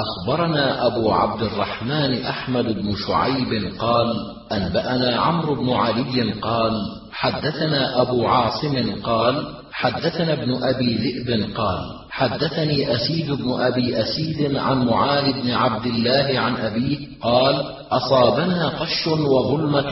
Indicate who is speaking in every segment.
Speaker 1: أخبرنا أبو عبد الرحمن أحمد بن شعيب قال أنبأنا عمرو بن علي قال حدثنا أبو عاصم قال حدثنا ابن أبي ذئب قال حدثني أسيد بن أبي أسيد عن معاذ بن عبد الله عن أبيه قال أصابنا قش وظلمة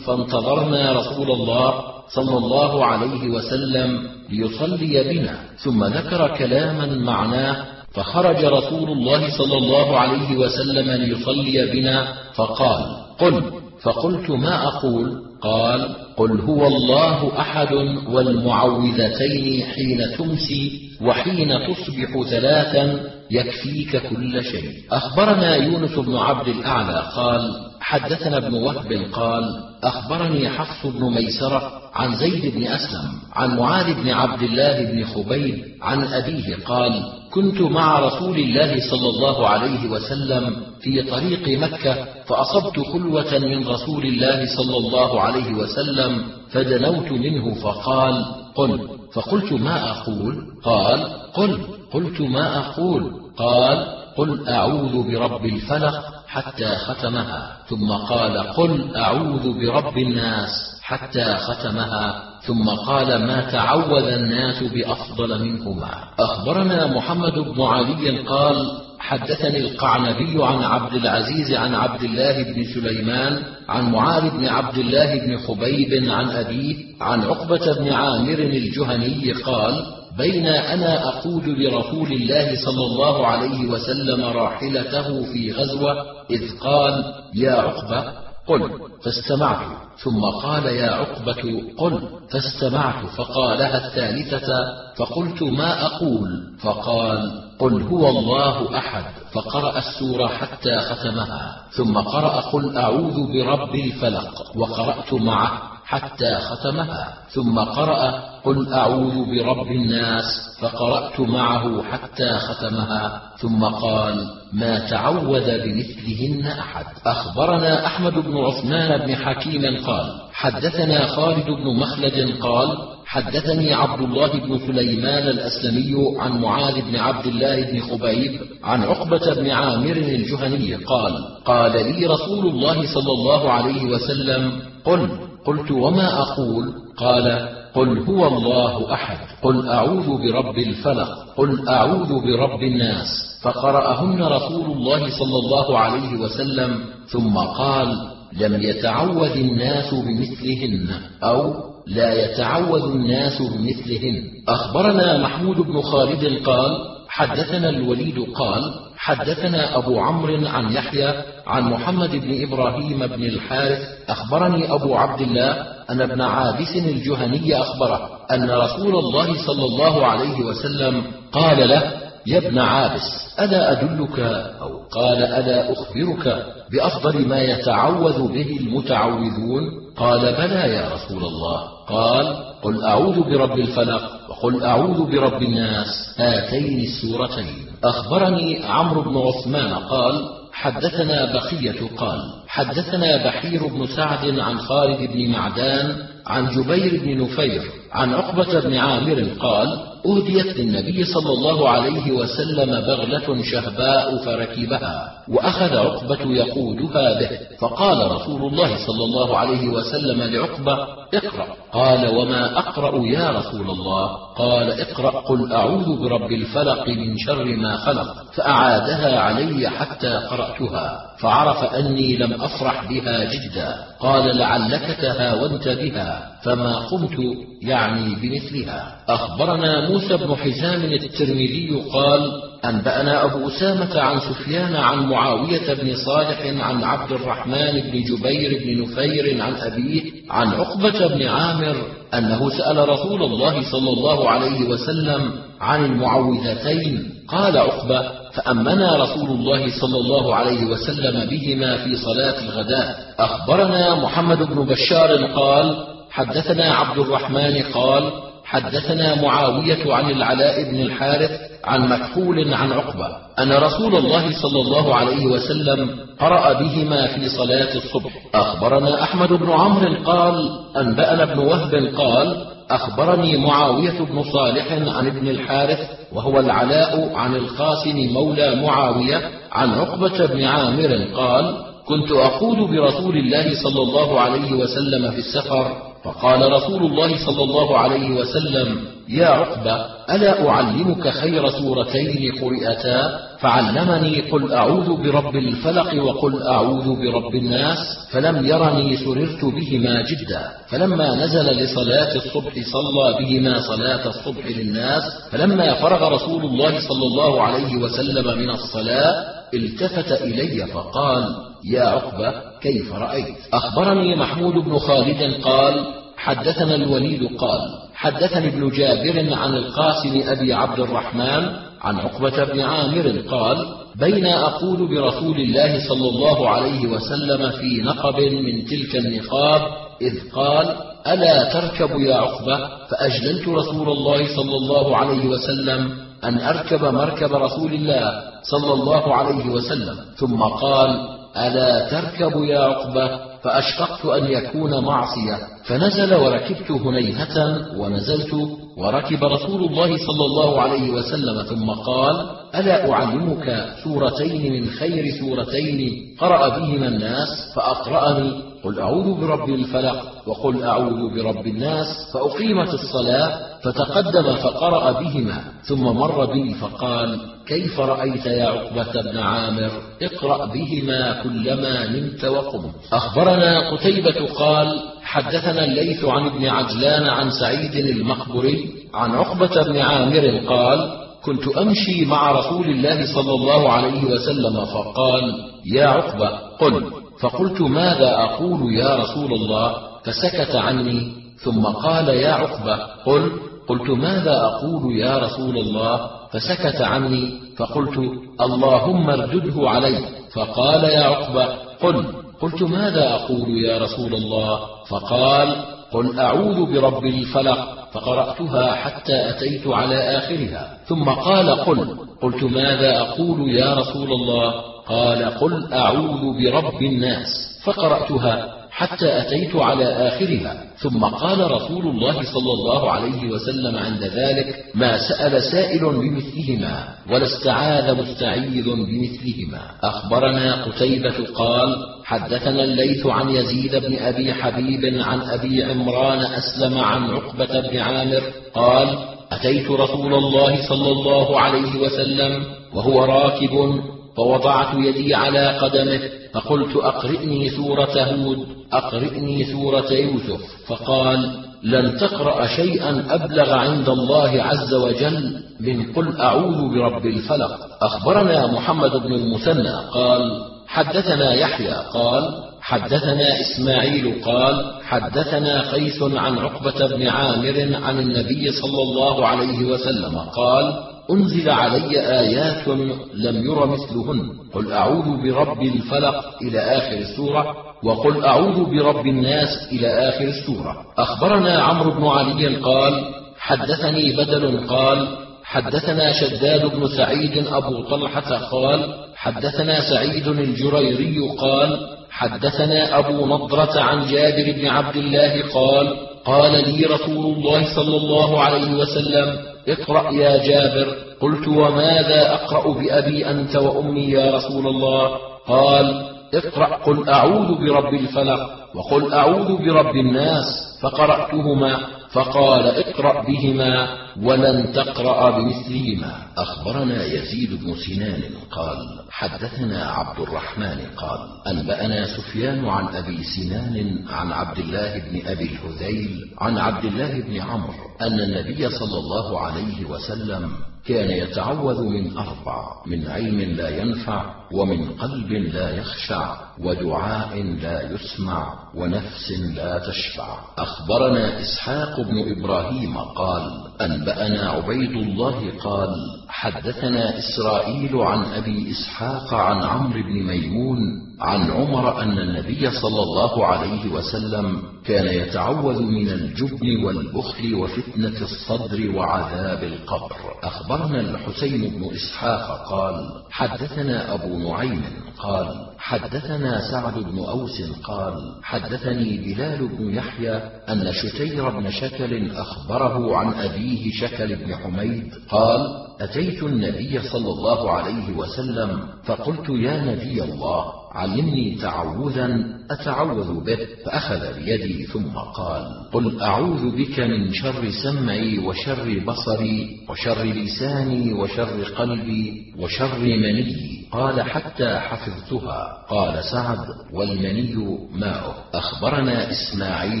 Speaker 1: فانتظرنا رسول الله صلى الله عليه وسلم ليصلي بنا ثم ذكر كلاما معناه فخرج رسول الله صلى الله عليه وسلم ليصلي بنا فقال قل. فقلت ما أقول؟ قال قل هو الله أحد والمعوذتين حين تمسي وحين تصبح ثلاثا يكفيك كل شيء. أخبرنا يونس بن عبد الأعلى قال حدثنا ابن وهب قال أخبرني حفص بن ميسرة عن زيد بن أسلم عن معاذ بن عبد الله بن خبيب عن أبيه قال كنت مع رسول الله صلى الله عليه وسلم في طريق مكة فأصبت خلوة من رسول الله صلى الله عليه وسلم فدنوت منه فقال قل. فقلت ما أقول؟ قال قل. قلت ما أقول؟ قال قل أعوذ برب الفلق حتى ختمها ثم قال قل أعوذ برب الناس حتى ختمها ثم قال ما تعوذ الناس بأفضل منهما. أخبرنا محمد بن علي قال حدثني القعنبي عن عبد العزيز عن عبد الله بن سليمان عن معاذ بن عبد الله بن خبيب عن أبيه عن عقبة بن عامر الجهني قال بين أنا أقود لرسول الله صلى الله عليه وسلم راحلته في غزوة إذ قال يا عقبة قل فاستمعت. ثم قال يا عقبة قل فاستمعت. فقالها الثالثة فقلت ما أقول؟ فقال قل هو الله أحد. فقرأ السورة حتى ختمها ثم قرأ قل أعوذ برب الفلق. وقرأت معه حتى ختمها. ثم قرأ قل أعوذ برب الناس فقرأت معه حتى ختمها. ثم قال ما تعوذ بمثلهن أحد. أخبرنا أحمد بن عثمان بن حكيم قال حدثنا خالد بن مخلد قال حدثني عبد الله بن سليمان الأسلمي عن معاذ بن عبد الله بن خبيب عن عقبة بن عامر الجهني قال قال لي رسول الله صلى الله عليه وسلم قل قلت وما أقول؟ قال قل هو الله أحد. قل أعوذ برب الفلق. قل أعوذ برب الناس. فقرأهن رسول الله صلى الله عليه وسلم ثم قال لم يتعوذ الناس بمثلهن أو لا يتعوذ الناس بمثلهن. أخبرنا محمود بن خالد قال حدثنا الوليد قال حدثنا أبو عمرو عن يحيى عن محمد بن إبراهيم بن الحارث أخبرني أبو عبد الله أن ابن عابس الجهني أخبره أن رسول الله صلى الله عليه وسلم قال له يا ابن عابس ألا أدلك أو قال ألا أخبرك بأفضل ما يتعوذ به المتعوذون؟ قال بلى يا رسول الله. قال قل أعوذ برب الفلق وقل أعوذ برب الناس هاتين السورتين. أخبرني عمرو بن عثمان قال حدثنا بقية قال حدثنا بحير بن سعد عن خالد بن معدان عن جبير بن نفير عن عقبة بن عامر قال أهديت للنبي صلى الله عليه وسلم بغلة شهباء فركبها وأخذ عقبة يقودها به. فقال رسول الله صلى الله عليه وسلم لعقبة اقرأ. قال وما أقرأ يا رسول الله؟ قال اقرأ قل أعوذ برب الفلق من شر ما خلق فأعادها علي حتى قرأتها فعرف أني لم أفرح بها جدا. قال لعلك تهاونت بها. فما قمت يعني بمثلها. أخبرنا موسى بن حزام الترمذي قال أنبأنا أبو أسامة عن سفيان عن معاوية بن صالح عن عبد الرحمن بن جبير بن نفير عن أبيه عن عقبة بن عامر أنه سأل رسول الله صلى الله عليه وسلم عن المعوذتين. قال عقبة فأمنا رسول الله صلى الله عليه وسلم بهما في صلاة الغداء. أخبرنا محمد بن بشار قال حدثنا عبد الرحمن قال حدثنا معاوية عن العلاء بن الحارث عن مكحول عن عقبة أن رسول الله صلى الله عليه وسلم قرأ بهما في صلاة الصبح. أخبرنا أحمد بن عمرو قال أنبأنا ابن وهب قال أخبرني معاوية بن صالح عن ابن الحارث وهو العلاء عن القاسم مولى معاوية عن عقبة بن عامر قال كنت أقول برسول الله صلى الله عليه وسلم في السفر فقال رسول الله صلى الله عليه وسلم يا عقبة ألا أعلمك خير سورتين قرئتا؟ فعلمني قل أعوذ برب الفلق وقل أعوذ برب الناس فلم يرني سررت بهما جدا. فلما نزل لصلاة الصبح صلى بهما صلاة الصبح للناس فلما فرغ رسول الله صلى الله عليه وسلم من الصلاة التفت إلي فقال يا عقبة كيف رأيت؟ أخبرني محمود بن خالد قال حدثنا الوليد قال حدثني ابن جابر عن القاسم أبي عبد الرحمن عن عقبة بن عامر قال بين أقول برسول الله صلى الله عليه وسلم في نقب من تلك النقاب إذ قال ألا تركب يا عقبة؟ فأجللت رسول الله صلى الله عليه وسلم أن أركب مركب رسول الله صلى الله عليه وسلم ثم قال ألا تركب يا عقبة؟ فأشفقت أن يكون معصية فنزل وركبت هنيهة ونزلت وركب رسول الله صلى الله عليه وسلم ثم قال ألا أعلمك سورتين من خير سورتين؟ قرأ بهما الناس فأقرأني. قل أعوذ برب الفلق وقل أعوذ برب الناس فأقيمت الصلاة فتقدم فقرأ بهما ثم مر بي فقال كيف رأيت يا عقبة بن عامر؟ اقرأ بهما كلما نمت وقمت أخبرنا قتيبة قال حدثنا الليث عن ابن عجلان عن سعيد المقبري عن عقبة بن عامر قال كنت أمشي مع رسول الله صلى الله عليه وسلم فقال يا عقبة قل. فقلت ماذا أقول يا رسول الله؟ فسكت عني ثم قال يا عقبة قل. قلت ماذا أقول يا رسول الله؟ فسكت عني فقلت اللهم اردده علي. فقال يا عقبة قل. قلت ماذا أقول يا رسول الله؟ فقال قل أعوذ برب الفلق. فقرأتها حتى أتيت على آخرها. ثم قال قل. قلت ماذا أقول يا رسول الله؟ قال قل أعوذ برب الناس. فقرأتها. حتى أتيت على آخرها. ثم قال رسول الله صلى الله عليه وسلم عند ذلك ما سأل سائل بمثلهما ولا استعاذ مستعيذ بمثلهما. أخبرنا قتيبة قال حدثنا الليث عن يزيد بن أبي حبيب عن أبي عمران أسلم عن عقبة بن عامر قال أتيت رسول الله صلى الله عليه وسلم وهو راكب فوضعت يدي على قدمه فقلت أقرئني سورة هود أقرئني سورة يوسف. فقال لن تقرأ شيئا أبلغ عند الله عز وجل من قل أعوذ برب الفلق. أخبرنا محمد بن المثنى قال حدثنا يحيى قال حدثنا إسماعيل قال حدثنا قيس عن عقبة بن عامر عن النبي صلى الله عليه وسلم قال أنزل علي آيات لم ير مثلهن. قل أعوذ برب الفلق إلى آخر السورة. وقل أعوذ برب الناس إلى آخر السورة. أخبرنا عمرو بن علي قال حدثني بدل قال حدثنا شداد بن سعيد أبو طلحة قال حدثنا سعيد الجريري قال حدثنا أبو نضرة عن جابر بن عبد الله قال قال لي رسول الله صلى الله عليه وسلم اقرأ يا جابر. قلت وماذا أقرأ بأبي أنت وأمي يا رسول الله؟ قال اقرأ قل أعوذ برب الفلق وقل أعوذ برب الناس فقرأتهما. فقال اقرأ بهما ولن تقرأ بمثلهما. أخبرنا يزيد بن سنان قال حدثنا عبد الرحمن قال أنبأنا سفيان عن أبي سنان عن عبد الله بن أبي الهذيل عن عبد الله بن عمرو أن النبي صلى الله عليه وسلم كان يتعوذ من أربع من علم لا ينفع ومن قلب لا يخشع ودعاء لا يسمع ونفس لا تشبع. أخبرنا إسحاق بن إبراهيم قال أنبأنا عبيد الله قال حدثنا إسرائيل عن أبي إسحاق عن عمرو بن ميمون عن عمر أن النبي صلى الله عليه وسلم كان يتعوذ من الجبن والبخل وفتنة الصدر وعذاب القبر. أخبر أخبرنا الحسين بن إسحاق قال حدثنا أبو نعيم قال حدثنا سعد بن أوس قال حدثني بلال بن يحيى أن شتير بن شكل أخبره عن أبيه شكل بن حميد قال أتيت النبي صلى الله عليه وسلم فقلت يا نبي الله علمني تعوذا أتعوذ به؟ فأخذ بيدي ثم قال قل أعوذ بك من شر سمعي وشر بصري وشر لساني وشر قلبي وشر مني. قال حتى حفظتها. قال سعد والمني ماؤه. أخبرنا إسماعيل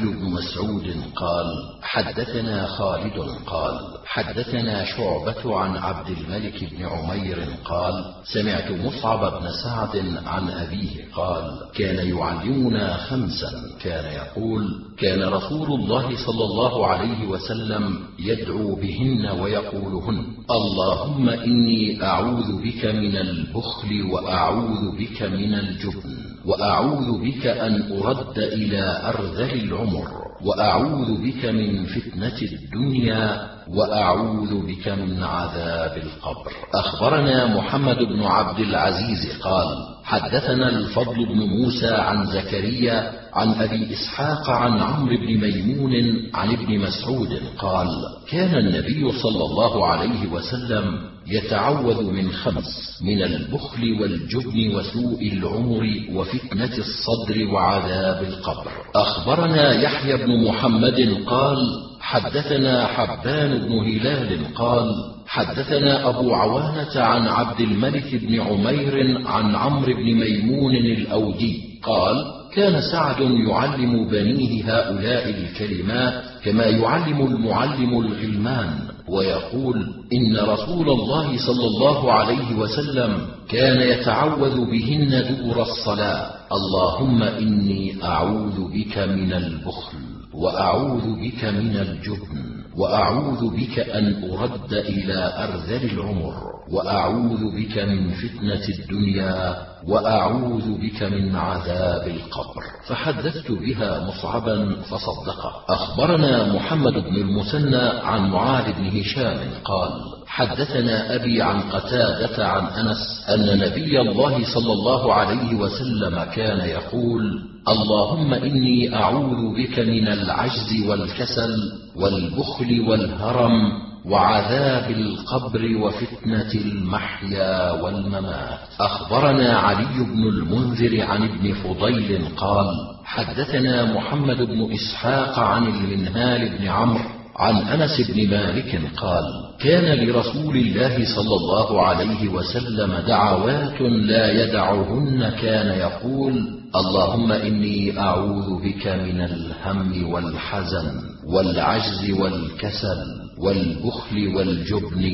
Speaker 1: بن مسعود قال حدثنا خالد قال حدثنا شعبة عن عبد الملك بن عمير قال سمعت مصعب بن سعد عن أبيه قال كان يعلمنا خمسا. كان يقول كان رسول الله صلى الله عليه وسلم يدعو بهن ويقولهن اللهم إني أعوذ بك من البخل وأعوذ بك من الجبن وأعوذ بك أن أرد إلى أرذل العمر وأعوذ بك من فتنة الدنيا وأعوذ بك من عذاب القبر. أخبرنا محمد بن عبد العزيز قال حدثنا الفضل بن موسى عن زكريا عن أبي إسحاق عن عمرو بن ميمون عن ابن مسعود قال كان النبي صلى الله عليه وسلم يتعوذ من خمس من البخل والجبن وسوء العمر وفتنة الصدر وعذاب القبر. أخبرنا يحيى بن محمد قال حدثنا حبان بن هلال قال حدثنا أبو عوانة عن عبد الملك بن عمير عن عمرو بن ميمون الأودي قال كان سعد يعلم بنيه هؤلاء الكلمات كما يعلم المعلم الغلمان ويقول إن رسول الله صلى الله عليه وسلم كان يتعوذ بهن دبر الصلاة. اللهم إني أعوذ بك من البخل وأعوذ بك من الجبن. وأعوذ بك أن أرد إلى أرذل العمر وأعوذ بك من فتنة الدنيا وأعوذ بك من عذاب القبر. فحدثت بها مصعبا فصدقه أخبرنا محمد بن المثنى عن معاذ بن هشام قال حدثنا أبي عن قتادة عن أنس أن نبي الله صلى الله عليه وسلم كان يقول اللهم إني أعوذ بك من العجز والكسل والبخل والهرم وعذاب القبر وفتنة المحيا والممات. أخبرنا علي بن المنذر عن ابن فضيل قال حدثنا محمد بن إسحاق عن المنهال بن عمرو عن أنس بن مالك قال كان لرسول الله صلى الله عليه وسلم دعوات لا يدعهن كان يقول اللهم إني أعوذ بك من الهم والحزن. والعجز والكسل والبخل والجبن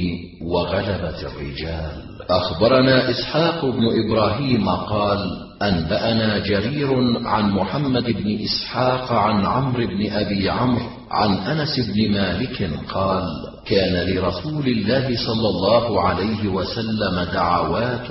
Speaker 1: وغلبة الرجال. أخبرنا إسحاق بن إبراهيم قال أنبأنا جرير عن محمد بن إسحاق عن عمرو بن أبي عمرو عن أنس بن مالك قال كان لرسول الله صلى الله عليه وسلم دعوات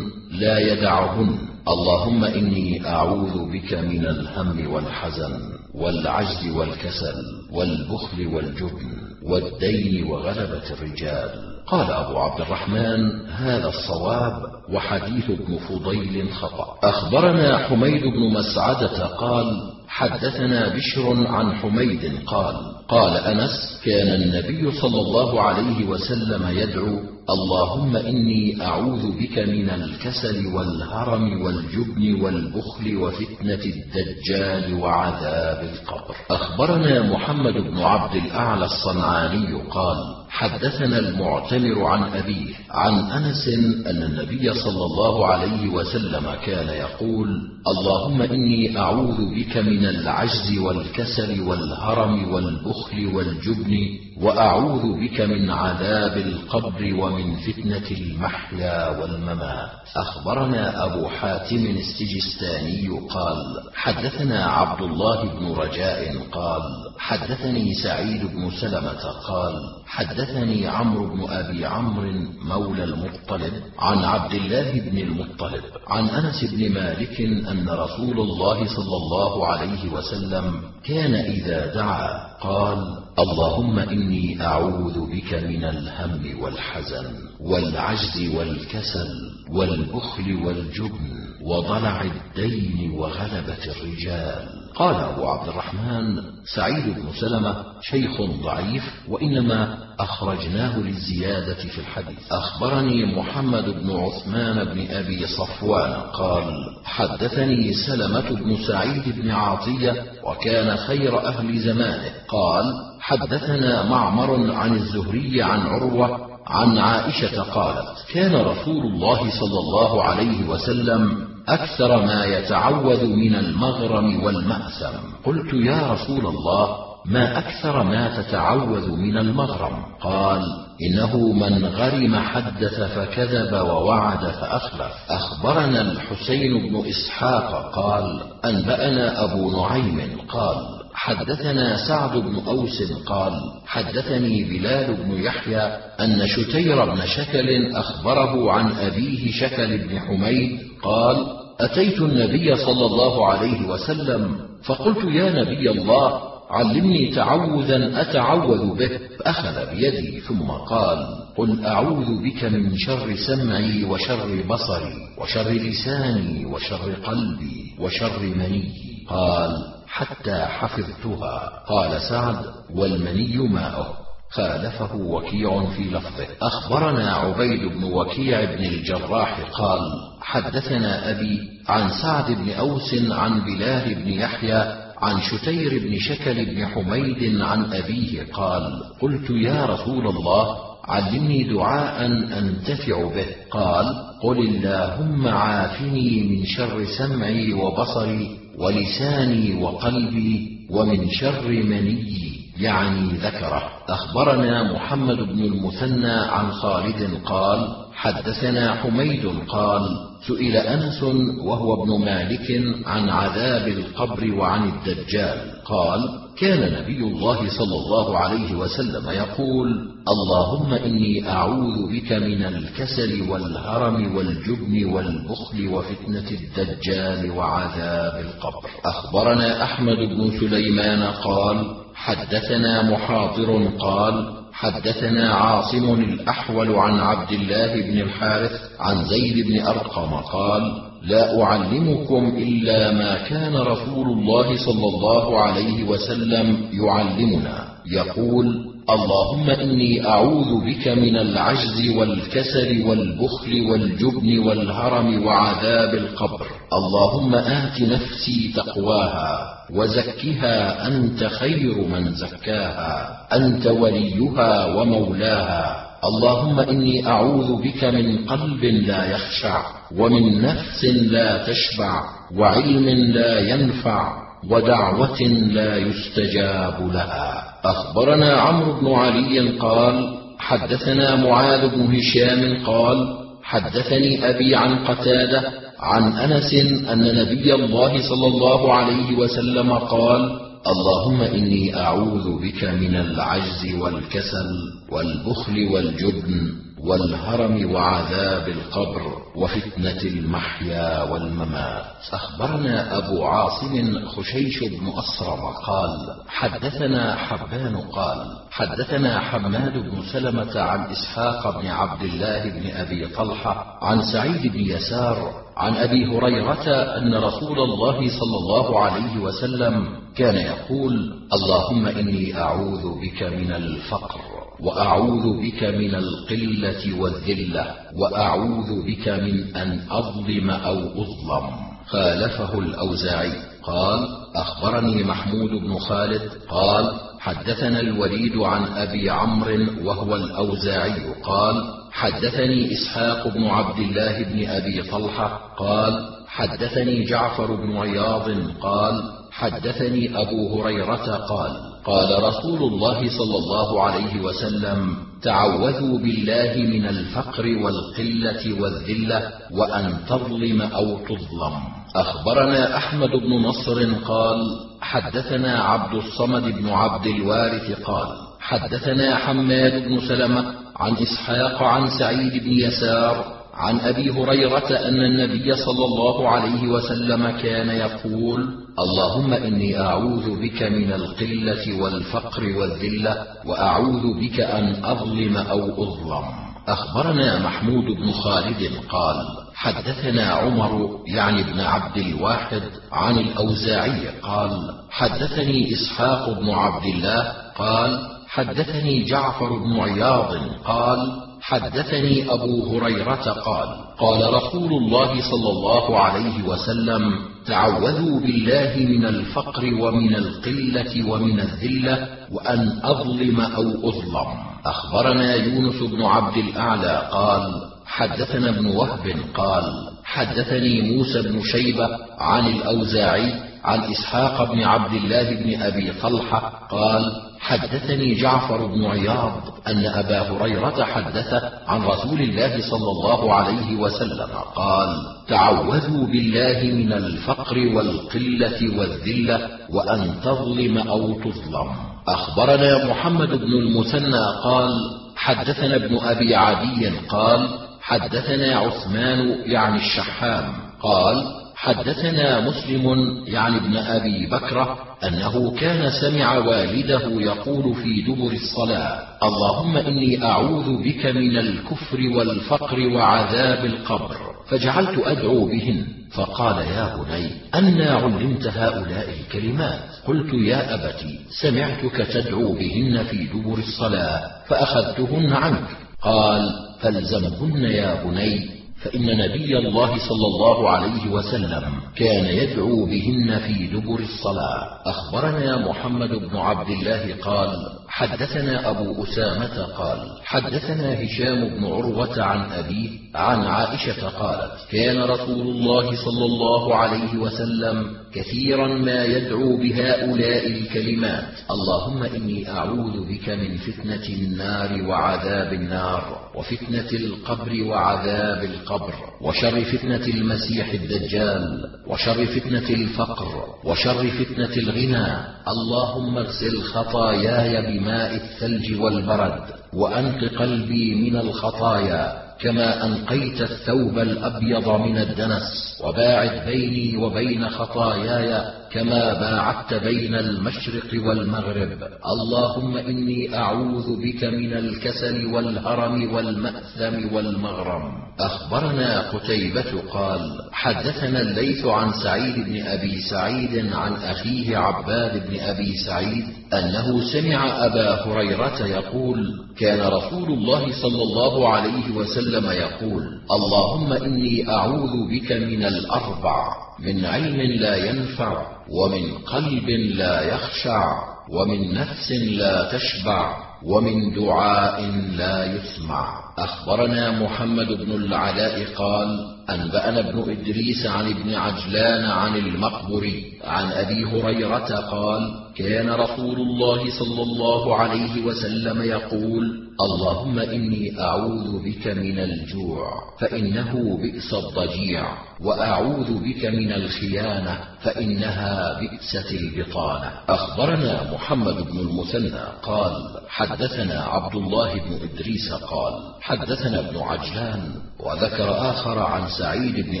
Speaker 1: لا يدعهن. اللهم إني أعوذ بك من الهم والحزن والعجز والكسل. والبخل والجبن والدين وغلبة الرجال. قال أبو عبد الرحمن هذا الصواب وحديث ابن فضيل خطأ. أخبرنا حميد بن مسعدة قال حدثنا بشر عن حميد قال قال أنس كان النبي صلى الله عليه وسلم يدعو اللهم إني أعوذ بك من الكسل والهرم والجبن والبخل وفتنة الدجال وعذاب القبر. أخبرنا محمد بن عبد الأعلى الصنعاني قال حدثنا المعتمر عن أبيه عن أنس أن النبي صلى الله عليه وسلم كان يقول اللهم إني أعوذ بك من العجز والكسل والهرم والبخل والجبن وأعوذ بك من عذاب القبر ومن فتنة المحيا والممات. أخبرنا أبو حاتم السجستاني قال حدثنا عبد الله بن رجاء قال حدثني سعيد بن سلمة قال حدث حدثني عمرو بن أبي عمرو مولى المطلب عن عبد الله بن المطلب عن أنس بن مالك أن رسول الله صلى الله عليه وسلم كان إذا دعا قال اللهم إني أعوذ بك من الهم والحزن والعجز والكسل والبخل والجبن وضلع الدين وغلبة الرجال قال أبو عبد الرحمن سعيد بن سلمة شيخ ضعيف وإنما أخرجناه للزيادة في الحديث. أخبرني محمد بن عثمان بن أبي صفوان قال حدثني سلمة بن سعيد بن عاطية وكان خير أهل زمانه. قال حدثنا معمر عن الزهري عن عروة عن عائشة قالت كان رسول الله صلى الله عليه وسلم أكثر ما يتعوذ من المغرم والماسم قلت يا رسول الله ما أكثر ما تتعوذ من المغرم؟ قال إنه من غرم حدث فكذب ووعد فأخلف. أخبرنا الحسين بن إسحاق قال أنبأنا أبو نعيم قال حدثنا سعد بن أوس قال حدثني بلال بن يحيى أن شتير بن شكل أخبره عن أبيه شكل بن حميد قال أتيت النبي صلى الله عليه وسلم فقلت يا نبي الله علمني تعوذا أتعوذ به. فأخذ بيدي ثم قال قل أعوذ بك من شر سمعي وشر بصري وشر لساني وشر قلبي وشر مني قال حتى حفظتها. قال سعد والمني ماؤه. خالفه وكيع في لفظه. أخبرنا عبيد بن وكيع بن الجراح قال حدثنا أبي عن سعد بن أوس عن بلال بن يحيى عن شتير بن شكل بن حميد عن أبيه قال قلت يا رسول الله علمني دعاء أنتفع به. قال قل اللهم عافني من شر سمعي وبصري ولساني وقلبي ومن شر مني يعني ذكره. أخبرنا محمد بن المثنى عن خالد قال حدثنا حميد قال سئل أنس وهو ابن مالك عن عذاب القبر وعن الدجال قال كان نبي الله صلى الله عليه وسلم يقول اللهم إني أعوذ بك من الكسل والهرم والجبن والبخل وفتنة الدجال وعذاب القبر. أخبرنا أحمد بن سليمان قال حدثنا محاضر قال حدثنا عاصم الأحول عن عبد الله بن الحارث عن زيد بن أرقم قال لا أعلمكم إلا ما كان رسول الله صلى الله عليه وسلم يعلمنا. يقول اللهم إني أعوذ بك من العجز والكسل والبخل والجبن والهرم وعذاب القبر. اللهم آت نفسي تقواها وزكها أنت خير من زكاها أنت وليها ومولاها. اللهم إني أعوذ بك من قلب لا يخشع ومن نفس لا تشبع وعلم لا ينفع. ودعوة لا يستجاب لها. أخبرنا عمرو بن علي قال حدثنا معاذ بن هشام قال حدثني أبي عن قتادة عن أنس أن نبي الله صلى الله عليه وسلم قال اللهم إني أعوذ بك من العجز والكسل والبخل والجبن. والهرم وعذاب القبر وفتنة المحيا والممات. أخبرنا أبو عاصم خشيش بن أسرم قال حدثنا حبان قال حدثنا حماد بن سلمة عن إسحاق بن عبد الله بن أبي طلحة عن سعيد بن يسار عن أبي هريرة أن رسول الله صلى الله عليه وسلم كان يقول اللهم إني أعوذ بك من الفقر. وأعوذ بك من القلة والذلة وأعوذ بك من أن أظلم أو أظلم خالفه الأوزاعي. قال أخبرني محمود بن خالد. قال حدثنا الوليد عن أبي عمرو وهو الأوزاعي. قال حدثني إسحاق بن عبد الله بن أبي طلحة. قال حدثني جعفر بن عياض. قال حدثني أبو هريرة. قال قال رسول الله صلى الله عليه وسلم تعوذوا بالله من الفقر والقلة والذلة وأن تظلم أو تظلم. أخبرنا أحمد بن نصر قال حدثنا عبد الصمد بن عبد الوارث قال حدثنا حماد بن سلمة عن إسحاق عن سعيد بن يسار عن أبي هريرة أن النبي صلى الله عليه وسلم كان يقول اللهم إني أعوذ بك من القلة والفقر والذلة وأعوذ بك أن أظلم أو أظلم. أخبرنا محمود بن خالد قال حدثنا عمر يعني بن عبد الواحد عن الأوزاعي قال حدثني إسحاق بن عبد الله قال حدثني جعفر بن عياض قال حدثني أبو هريرة قال قال رسول الله صلى الله عليه وسلم تعوذوا بالله من الفقر ومن القلة ومن الذلة وأن أظلم أو أظلم. أخبرنا يونس بن عبد الأعلى قال حدثنا ابن وهب قال حدثني موسى بن شيبة عن الأوزاعي عن إسحاق بن عبد الله بن أبي طلحة قال حدثني جعفر بن عياض أن أبا هريرة حدثه عن رسول الله صلى الله عليه وسلم قال تعوذوا بالله من الفقر والقلة والذلة وأن تظلم أو تظلم. أخبرنا محمد بن المثنى قال حدثنا ابن أبي عدي قال حدثنا عثمان يعني الشحام قال حدثنا مسلم يعني ابن أبي بكره أنه كان سمع والده يقول في دبر الصلاة اللهم إني أعوذ بك من الكفر والفقر وعذاب القبر فجعلت أدعو بهن فقال يا بني أنا علمت هؤلاء الكلمات قلت يا ابت سمعتك تدعو بهن في دبر الصلاة فأخذتهن عنك قال فالزمهن يا بني فإن نبي الله صلى الله عليه وسلم كان يدعو بهن في دبر الصلاة. أخبرنا محمد بن عبد الله قال حدثنا أبو أسامة قال حدثنا هشام بن عروة عن أبيه عن عائشة قالت كان رسول الله صلى الله عليه وسلم كثيرا ما يدعو بهؤلاء الكلمات. اللهم إني أعوذ بك من فتنة النار وعذاب النار وفتنة القبر وعذاب القبر وشر فتنة المسيح الدجال وشر فتنة الفقر وشر فتنة الغنى. اللهم اغسل خطاياي بماء الثلج والبرد وأنق قلبي من الخطايا. كما أنقيت الثوب الأبيض من الدنس وباعد بيني وبين خطاياي كما باعدت بين المشرق والمغرب. اللهم إني أعوذ بك من الكسل والهرم والمأثم والمغرم. أخبرنا قتيبة قال حدثنا الليث عن سعيد بن أبي سعيد عن أخيه عباد بن أبي سعيد أنه سمع أبا هريرة يقول كان رسول الله صلى الله عليه وسلم يقول اللهم إني أعوذ بك من الأربع من علم لا ينفع ومن قلب لا يخشع. ومن نفس لا تشبع ومن دعاء لا يسمع. أخبرنا محمد بن العلاء قال أنبأنا ابن إدريس عن ابن عجلان عن المقبري عن أبي هريرة قال كان رسول الله صلى الله عليه وسلم يقول اللهم إني أعوذ بك من الجوع فإنه بئس الضجيع وأعوذ بك من الخيانة فإنها بئست البطانة. أخبرنا محمد بن المثنى قال حدثنا عبد الله بن إدريس قال حدثنا ابن عجلان وذكر آخر عن سعيد بن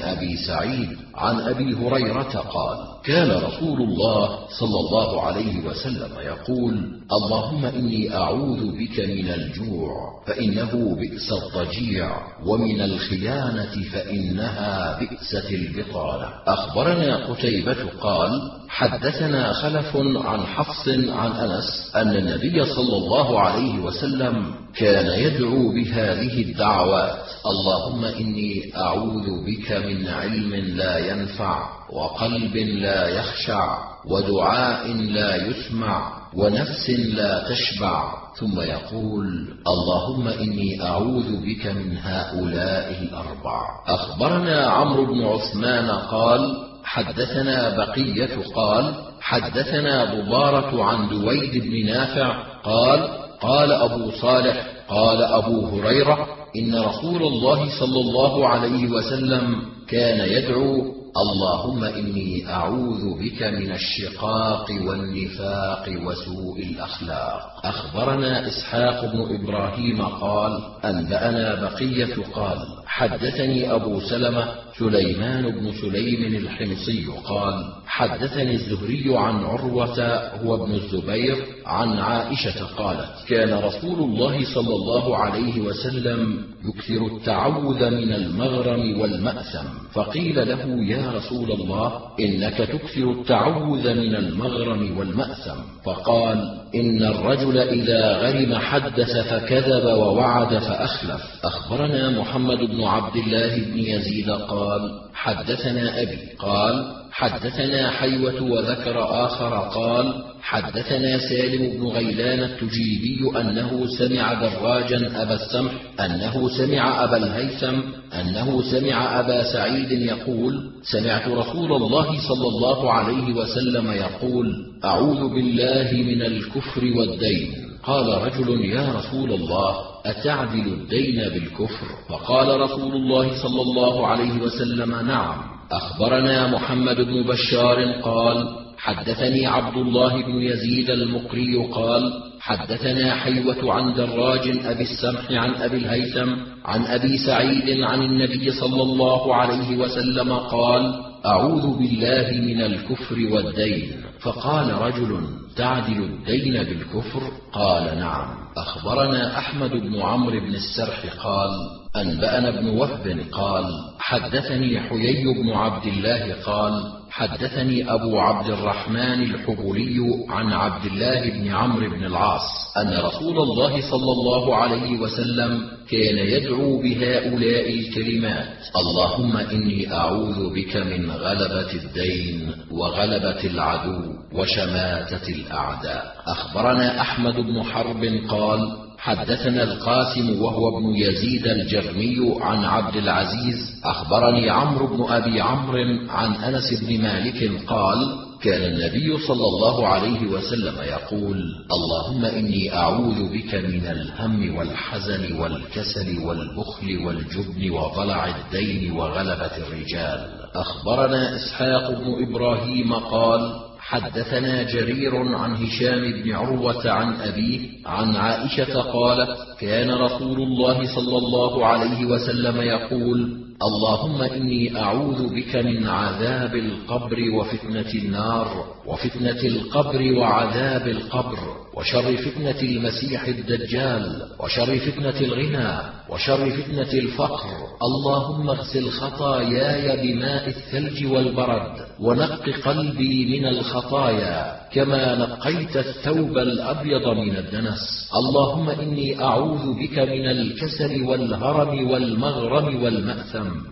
Speaker 1: أبي سعيد عن أبي هريرة قال كان رسول الله صلى الله عليه وسلم يقول اللهم إني أعوذ بك من الجوع فإنه بئس الضجيع ومن الخيانة فإنها بئست البطاله أخبرنا قتيبة قال حدثنا خلف عن حفص عن أنس أن النبي صلى الله عليه وسلم كان يدعو بهذه الدعوات. اللهم إني أعوذ بك من علم لا ينفع وقلب لا يخشع ودعاء لا يسمع ونفس لا تشبع. ثم يقول اللهم إني أعوذ بك من هؤلاء الأربع. أخبرنا عمرو بن عثمان قال حدثنا بقية قال حدثنا ضباره عن دويد بن نافع قال قال أبو صالح قال أبو هريرة إن رسول الله صلى الله عليه وسلم كان يدعو اللهم إني أعوذ بك من الشقاق والنفاق وسوء الأخلاق. أخبرنا إسحاق بن إبراهيم قال أنبأنا بقية قال حدثني أبو سلمة سليمان بن سليم الحمصي قال حدثني الزهري عن عروة هو ابن الزبير عن عائشة قالت كان رسول الله صلى الله عليه وسلم يكثر التعوذ من المغرم والمأثم فقيل له يا رسول الله إنك تكثر التعوذ من المغرم والمأثم. فقال إن الرجل إذا غرم حدث فكذب ووعد فأخلف. أخبرنا محمد بن عبد الله بن يزيد قال حدثنا أبي قال حدثنا حيوة وذكر آخر قال حدثنا سالم بن غيلان التجيبي أنه سمع دراجا أبا السمح أنه سمع أبا الهيثم أنه سمع أبا سعيد يقول سمعت رسول الله صلى الله عليه وسلم يقول أعوذ بالله من الكفر والدين. قال رجل يا رسول الله أتعدل الدين بالكفر؟ فقال رسول الله صلى الله عليه وسلم نعم. أخبرنا محمد بن بشار قال حدثني عبد الله بن يزيد المقري قال حدثنا حيوة عن دراج أبي السمح عن أبي الهيثم عن أبي سعيد عن النبي صلى الله عليه وسلم قال أعوذ بالله من الكفر والدين. فقال رجل تعدل الدين بالكفر؟ قال نعم. أخبرنا أحمد بن عمرو بن السرح قال أنبأنا بن وهب قال حدثني حيي بن عبد الله قال حدثني أبو عبد الرحمن الحبولي عن عبد الله بن عمرو بن العاص أن رسول الله صلى الله عليه وسلم كان يدعو بهؤلاء الكلمات. اللهم إني أعوذ بك من غلبة الدين وغلبة العدو وشماتة الأعداء. أخبرنا أحمد بن حرب قال حدثنا القاسم وهو ابن يزيد الجرمي عن عبد العزيز أخبرني عمرو بن أبي عمرو عن أنس بن مالك قال كان النبي صلى الله عليه وسلم يقول اللهم إني أعوذ بك من الهم والحزن والكسل والبخل والجبن وضلع الدين وغلبة الرجال. أخبرنا إسحاق بن إبراهيم قال حدثنا جرير عن هشام بن عروة عن أبيه عن عائشة قالت كان رسول الله صلى الله عليه وسلم يقول اللهم إني أعوذ بك من عذاب القبر وفتنة النار وفتنة القبر وعذاب القبر وشر فتنة المسيح الدجال وشر فتنة الغنى وشر فتنة الفقر. اللهم اغسل خطاياي بماء الثلج والبرد ونق قلبي من الخطايا كما نقيت الثوب الأبيض من الدنس. اللهم إني أعوذ بك من الكسل والهرم والمغرم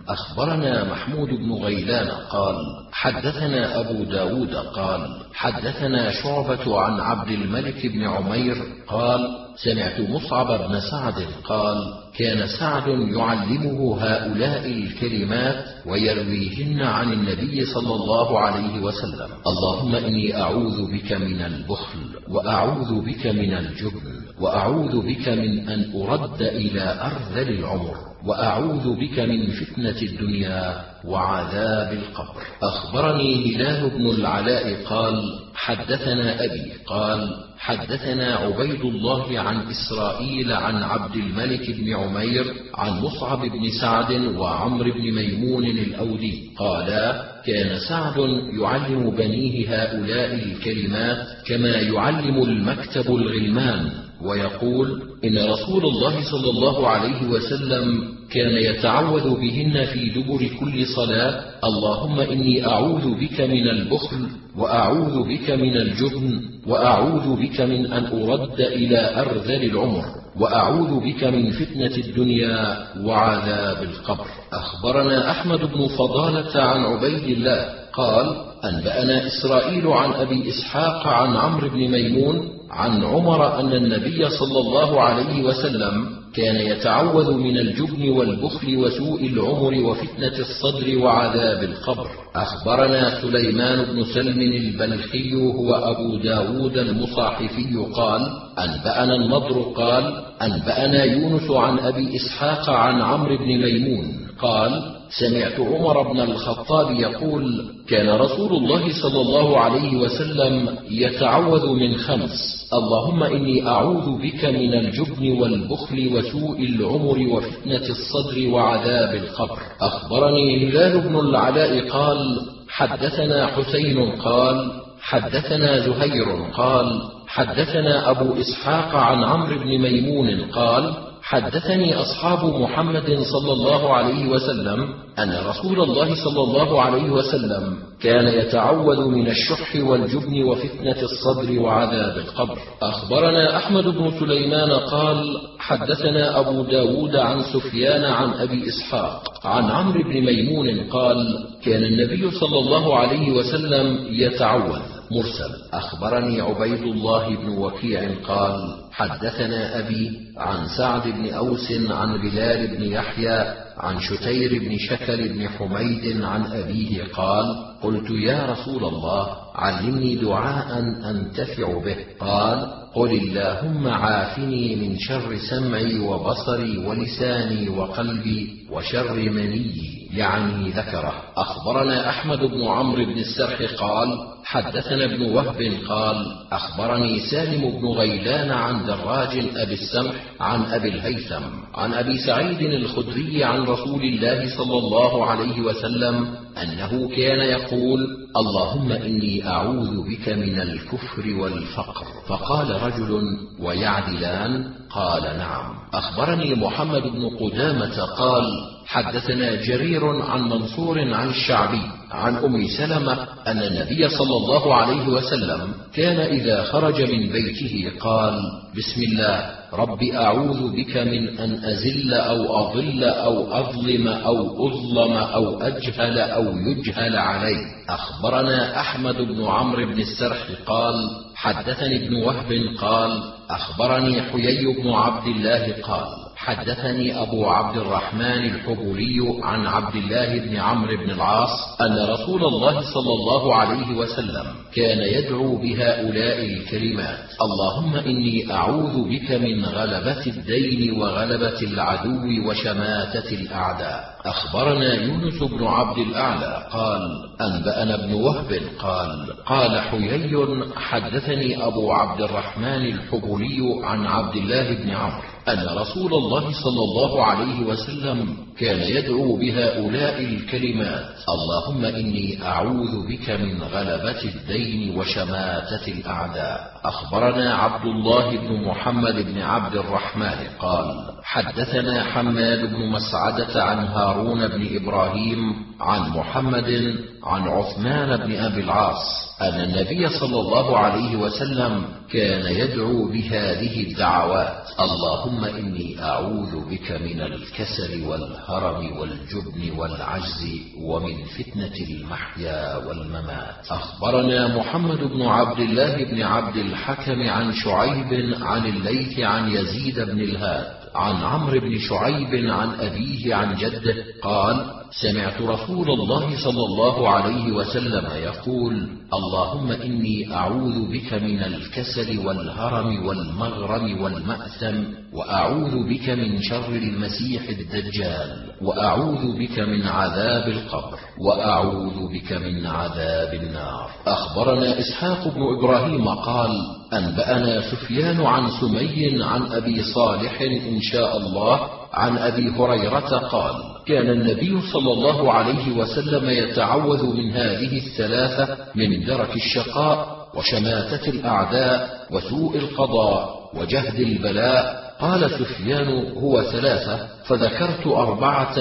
Speaker 1: أخبرنا محمود بن غيلان قال حدثنا أبو داود قال حدثنا شعبة عن عبد الملك بن عمير قال سمعت مصعب بن سعد قال كان سعد يعلمه هؤلاء الكلمات ويرويهن عن النبي صلى الله عليه وسلم. اللهم إني أعوذ بك من البخل وأعوذ بك من الجبن. وأعوذ بك من أن أرد إلى أرذل العمر وأعوذ بك من فتنة الدنيا وعذاب القبر. أخبرني هلال بن العلاء قال حدثنا أبي قال حدثنا عبيد الله عن إسرائيل عن عبد الملك بن عمير عن مصعب بن سعد وعمر بن ميمون الأودي قالا كان سعد يعلم بنيه هؤلاء الكلمات كما يعلم المكتب الغلمان. ويقول إن رسول الله صلى الله عليه وسلم كان يتعوذ بهن في دبر كل صلاة اللهم إني أعوذ بك من البخل وأعوذ بك من الجبن وأعوذ بك من أن أرد إلى أرذل العمر وأعوذ بك من فتنة الدنيا وعذاب القبر. أخبرنا أحمد بن فضالة عن عبيد الله قال أنبأنا إسرائيل عن أبي إسحاق عن عمرو بن ميمون عن عمر أن النبي صلى الله عليه وسلم كان يتعوذ من الجبن والبخل وسوء العمر وفتنة الصدر وعذاب القبر. أخبرنا سليمان بن سلم البلخي هو أبو داود المصاحفي قال أنبأنا النضر قال أنبأنا يونس عن أبي إسحاق عن عمرو بن ميمون قال سمعت عمر بن الخطاب يقول كان رسول الله صلى الله عليه وسلم يتعوذ من خمس اللهم إني أعوذ بك من الجبن والبخل وسوء العمر وفتنة الصدر وعذاب القبر. أخبرني هلال بن العلاء قال حدثنا حسين قال حدثنا زهير قال حدثنا أبو إسحاق عن عمرو بن ميمون قال حدثني أصحاب محمد صلى الله عليه وسلم أن رسول الله صلى الله عليه وسلم كان يتعوذ من الشح والجبن وفتنة الصدر وعذاب القبر. أخبرنا أحمد بن سليمان قال حدثنا أبو داود عن سفيان عن أبي إسحاق عن عمرو بن ميمون قال كان النبي صلى الله عليه وسلم يتعوذ. مرسل. أخبرني عبيد الله بن وكيع قال حدثنا أبي عن سعد بن أوس عن بلال بن يحيى عن شتير بن شكل بن حميد عن أبيه قال قلت يا رسول الله علمني دعاء انتفع به. قال قل اللهم عافني من شر سمعي وبصري ولساني وقلبي وشر منيي يعني ذكره. أخبرنا أحمد بن عمرو بن السرح قال حدثنا ابن وهب قال أخبرني سالم بن غيلان عن دراج أبي السمح عن أبي الهيثم عن أبي سعيد الخدري عن رسول الله صلى الله عليه وسلم أنه كان يقول اللهم إني أعوذ بك من الكفر والفقر. فقال رجل ويعدلان قال نعم. أخبرني محمد بن قدامة قال حدثنا جرير عن منصور عن الشعبي عن أم سلمة أن النبي صلى الله عليه وسلم كان إذا خرج من بيته قال بسم الله رب أعوذ بك من أن أزل أو أضل أو أظلم أو أظلم أو أجهل أو يجهل علي. أخبرنا أحمد بن عمرو بن السرح قال حدثني ابن وهب قال أخبرني حيي بن عبد الله قال. حدثني أبو عبد الرحمن الحبولي عن عبد الله بن عمرو بن العاص أن رسول الله صلى الله عليه وسلم كان يدعو بهؤلاء الكلمات. اللهم إني أعوذ بك من غلبة الدين وغلبة العدو وشماتة الأعداء. أخبرنا يونس بن عبد الأعلى قال أنبأنا ابن وهب قال قال حيي حدثني أبو عبد الرحمن الحبولي عن عبد الله بن عمرو أن رسول الله صلى الله عليه وسلم كان يدعو بهؤلاء الكلمات اللهم إني أعوذ بك من غلبة الدين وشماتة الأعداء. أخبرنا عبد الله بن محمد بن عبد الرحمن قال حدثنا حماد بن مسعدة عن هارون بن إبراهيم عن محمد عن عثمان بن أبي العاص أن النبي صلى الله عليه وسلم كان يدعو بهذه الدعوات. اللهم إني أعوذ بك من الكسل والهرم والجبن والعجز ومن فتنة المحيا والممات. أخبرنا محمد بن عبد الله بن عبد الحكم عن شعيب عن الليث عن يزيد بن الهاد عن عمرو بن شعيب عن أبيه عن جده قال سمعت رسول الله صلى الله عليه وسلم يقول اللهم إني أعوذ بك من الكسل والهرم والمغرم والمأثم وأعوذ بك من شر المسيح الدجال وأعوذ بك من عذاب القبر وأعوذ بك من عذاب النار. أخبرنا إسحاق بن إبراهيم قال أنبأنا سفيان عن سمي عن أبي صالح إن شاء الله عن أبي هريرة قال كان النبي صلى الله عليه وسلم يتعوذ من هذه الثلاثة من درك الشقاء وشماتة الأعداء وسوء القضاء وجهد البلاء قال سفيان هو ثلاثة فذكرت أربعة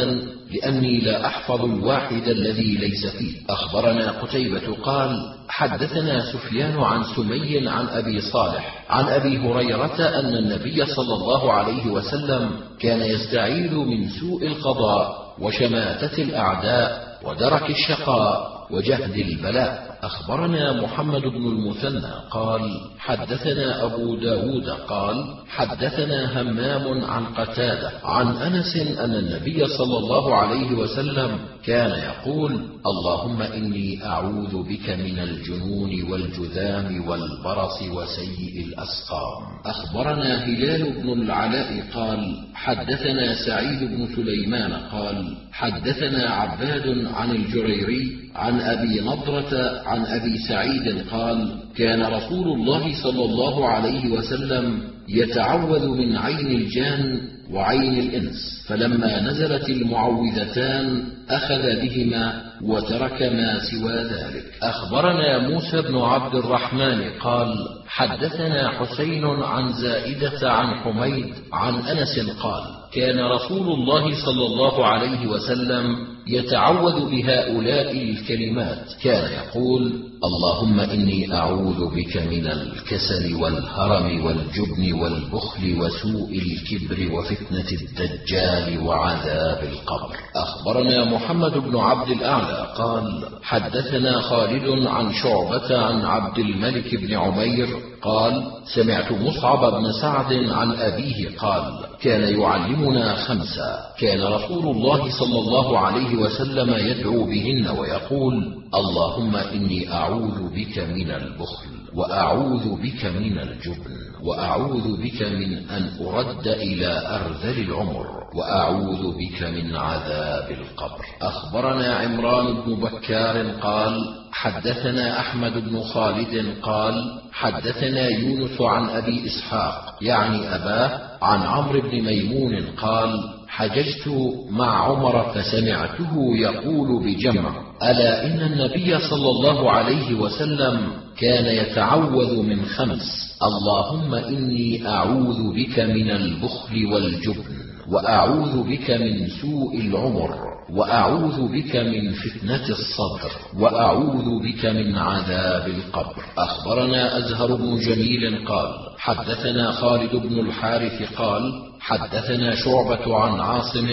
Speaker 1: لأني لا أحفظ الواحد الذي ليس فيه. أخبرنا قتيبة قال حدثنا سفيان عن سمي عن أبي صالح عن أبي هريرة أن النبي صلى الله عليه وسلم كان يستعيذ من سوء القضاء وشماتة الأعداء ودرك الشقاء. وجهد البلاء. أخبرنا محمد بن المثنى قال حدثنا أبو داود قال حدثنا همام عن قتادة عن أنس أن النبي صلى الله عليه وسلم كان يقول اللهم إني أعوذ بك من الجنون والجذام والبرص وسيء الأسقام. أخبرنا هلال بن العلاء قال حدثنا سعيد بن سليمان قال حدثنا عباد عن الجريري عن أبي نضرة عن أبي سعيد قال كان رسول الله صلى الله عليه وسلم يتعوذ من عين الجان وعين الإنس فلما نزلت المعوذتان أخذ بهما وترك ما سوى ذلك. أخبرنا موسى بن عبد الرحمن قال حدثنا حسين عن زائدة عن حميد عن أنس قال كان رسول الله صلى الله عليه وسلم يتعوذ بهؤلاء الكلمات. كان يقول اللهم إني أعوذ بك من الكسل والهرم والجبن والبخل وسوء الكبر وفتنة الدجال وعذاب القبر. أخبرنا محمد بن عبد الأعلى قال حدثنا خالد عن شعبة عن عبد الملك بن عمير قال سمعت مصعب بن سعد عن أبيه قال كان يعلمنا خمسا. كان رسول الله صلى الله عليه وسلم يدعو بهن ويقول اللهم إني اعوذ بك من البخل وأعوذ بك من الجبن وأعوذ بك من أن أرد إلى أرذل العمر وأعوذ بك من عذاب القبر. أخبرنا عمران بن بكار قال حدثنا أحمد بن خالد قال حدثنا يونس عن أبي إسحاق يعني أباه عن عمرو بن ميمون قال حججت مع عمر فسمعته يقول بجمع ألا إن النبي صلى الله عليه وسلم كان يتعوذ من خمس؟ اللهم إني أعوذ بك من البخل والجبن وأعوذ بك من سوء العمر وأعوذ بك من فتنة الصدر وأعوذ بك من عذاب القبر. أخبرنا أزهر بن جميل قال حدثنا خالد بن الحارث قال حدثنا شعبة عن عاصم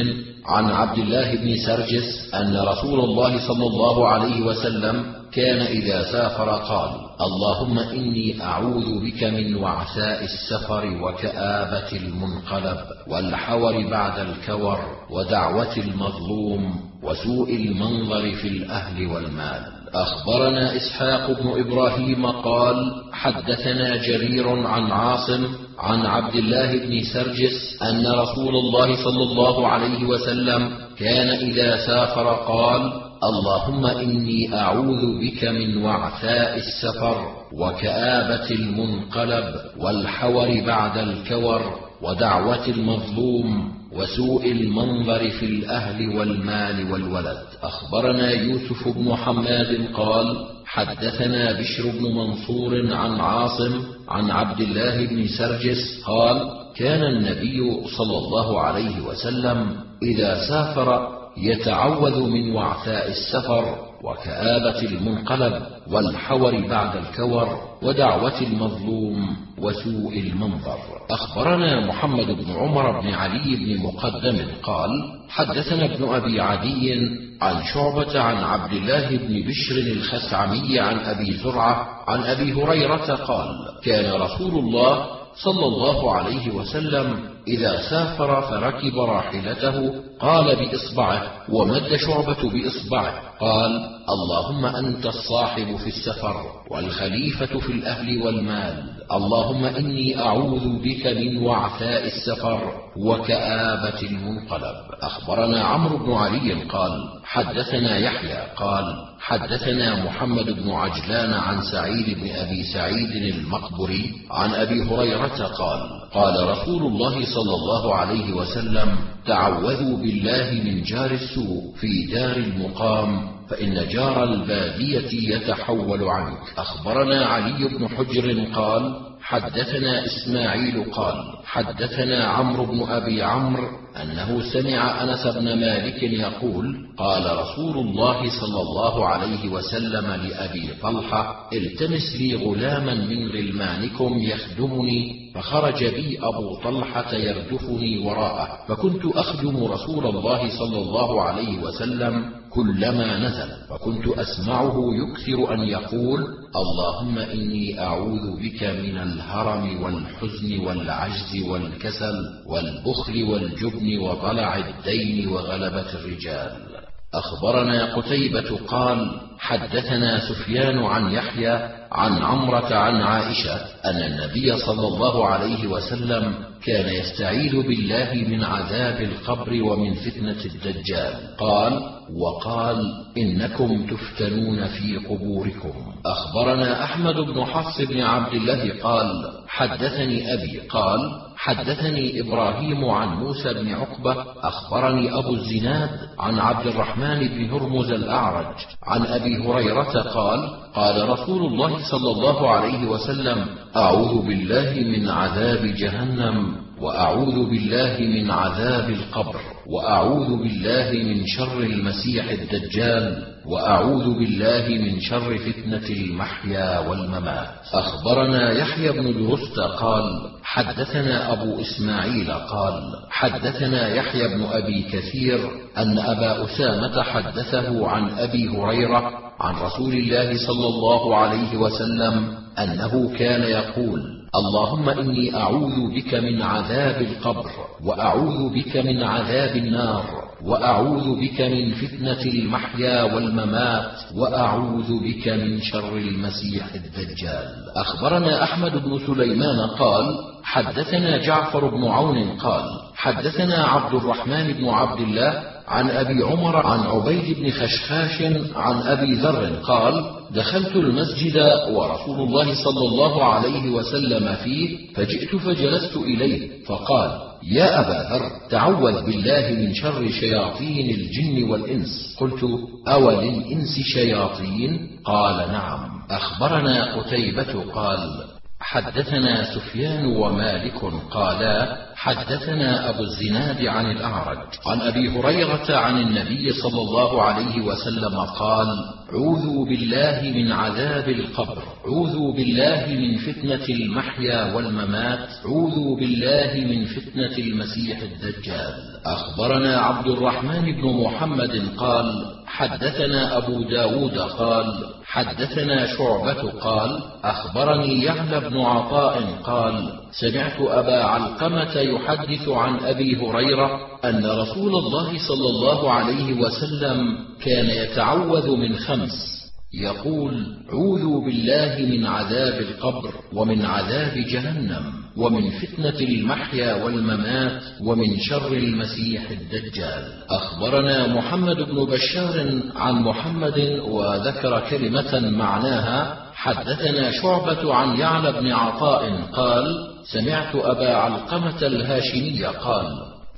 Speaker 1: عن عبد الله بن سرجس أن رسول الله صلى الله عليه وسلم كان إذا سافر قال اللهم إني أعوذ بك من وعثاء السفر وكآبة المنقلب والحور بعد الكور ودعوة المظلوم وسوء المنظر في الأهل والمال. أخبرنا إسحاق بن إبراهيم قال حدثنا جرير عن عاصم عن عبد الله بن سرجس أن رسول الله صلى الله عليه وسلم كان إذا سافر قال اللهم إني أعوذ بك من وعثاء السفر وكآبة المنقلب والحور بعد الكور ودعوة المظلوم وسوء المنظر في الأهل والمال والولد. أخبرنا يوسف بن حماد قال حدثنا بشر بن منصور عن عاصم عن عبد الله بن سرجس قال كان النبي صلى الله عليه وسلم إذا سافر يتعوذ من وعثاء السفر وكآبة المنقلب والحور بعد الكور ودعوة المظلوم وسوء المنظر. أخبرنا محمد بن عمر بن علي بن مقدم قال حدثنا ابن أبي عدي عن شعبة عن عبد الله بن بشر الخثعمي عن أبي زرعة عن أبي هريرة قال كان رسول الله صلى الله عليه وسلم إذا سافر فركب راحلته قال بإصبعه ومد شعبة بإصبعه. قال اللهم أنت الصاحب في السفر والخليفة في الأهل والمال. اللهم إني أعوذ بك من وعثاء السفر وكآبة المنقلب. أخبرنا عمرو بن علي قال حدثنا يحيى قال حدثنا محمد بن عجلان عن سعيد بن أبي سعيد المقبري عن أبي هريرة قال قال رسول الله صلى الله عليه وسلم تعوذوا بالله من جار السوء في دار المقام. فإن جار البادية يتحول عنك. أخبرنا علي بن حجر قال حدثنا إسماعيل قال حدثنا عمرو بن أبي عمرو أنه سمع أنس بن مالك يقول قال رسول الله صلى الله عليه وسلم لأبي طلحة التمس لي غلاما من غلمانكم يخدمني فخرج بي أبو طلحة يردفني وراءه فكنت أخدم رسول الله صلى الله عليه وسلم كلما نزل وكنت أسمعه يكثر أن يقول اللهم إني أعوذ بك من الهرم والحزن والعجز والكسل والبخل والجبن وضلع الدين وغلبة الرجال. أخبرنا قتيبة قال حدثنا سفيان عن يحيى عن عمرة عن عائشة أن النبي صلى الله عليه وسلم كان يستعيذ بالله من عذاب القبر ومن فتنة الدجال. قال وقال إنكم تفتنون في قبوركم. أخبرنا أحمد بن حفص بن عبد الله قال حدثني أبي قال حدثني إبراهيم عن موسى بن عقبة أخبرني أبو الزناد عن عبد الرحمن بن هرمز الأعرج عن أبي هريرة قال قال رسول الله صلى الله عليه وسلم أعوذ بالله من عذاب جهنم وأعوذ بالله من عذاب القبر. وأعوذ بالله من شر المسيح الدجال وأعوذ بالله من شر فتنة المحيا والممات. أخبرنا يحيى بن درست قال حدثنا أبو إسماعيل قال حدثنا يحيى بن أبي كثير أن أبا أسامة حدثه عن أبي هريرة عن رسول الله صلى الله عليه وسلم أنه كان يقول اللهم إني أعوذ بك من عذاب القبر وأعوذ بك من عذاب النار وأعوذ بك من فتنة المحيا والممات وأعوذ بك من شر المسيح الدجال. أخبرنا أحمد بن سليمان قال حدثنا جعفر بن عون قال حدثنا عبد الرحمن بن عبد الله عن أبي عمر عن عبيد بن خشخاش عن أبي ذر قال دخلت المسجد ورسول الله صلى الله عليه وسلم فيه فجئت فجلست إليه فقال يا أبا ذر تعوذ بالله من شر شياطين الجن والإنس. قلت أوللإنس شياطين؟ قال نعم. أخبرنا قتيبة قال حدثنا سفيان ومالك قالا حدثنا أبو الزناد عن الأعرج عن أبي هريرة عن النبي صلى الله عليه وسلم قال عوذوا بالله من عذاب القبر عوذوا بالله من فتنة المحيا والممات عوذوا بالله من فتنة المسيح الدجال. أخبرنا عبد الرحمن بن محمد قال حدثنا أبو داود قال حدثنا شعبة قال أخبرني يعلى بن عطاء قال سمعت أبا علقمة يحدث عن أبي هريرة أن رسول الله صلى الله عليه وسلم كان يتعوذ من خمس. يقول عوذوا بالله من عذاب القبر ومن عذاب جهنم. ومن فتنة المحيا والممات ومن شر المسيح الدجال. أخبرنا محمد بن بشار عن محمد وذكر كلمة معناها حدثنا شعبة عن يعلى بن عطاء قال سمعت أبا علقمة الهاشمي قال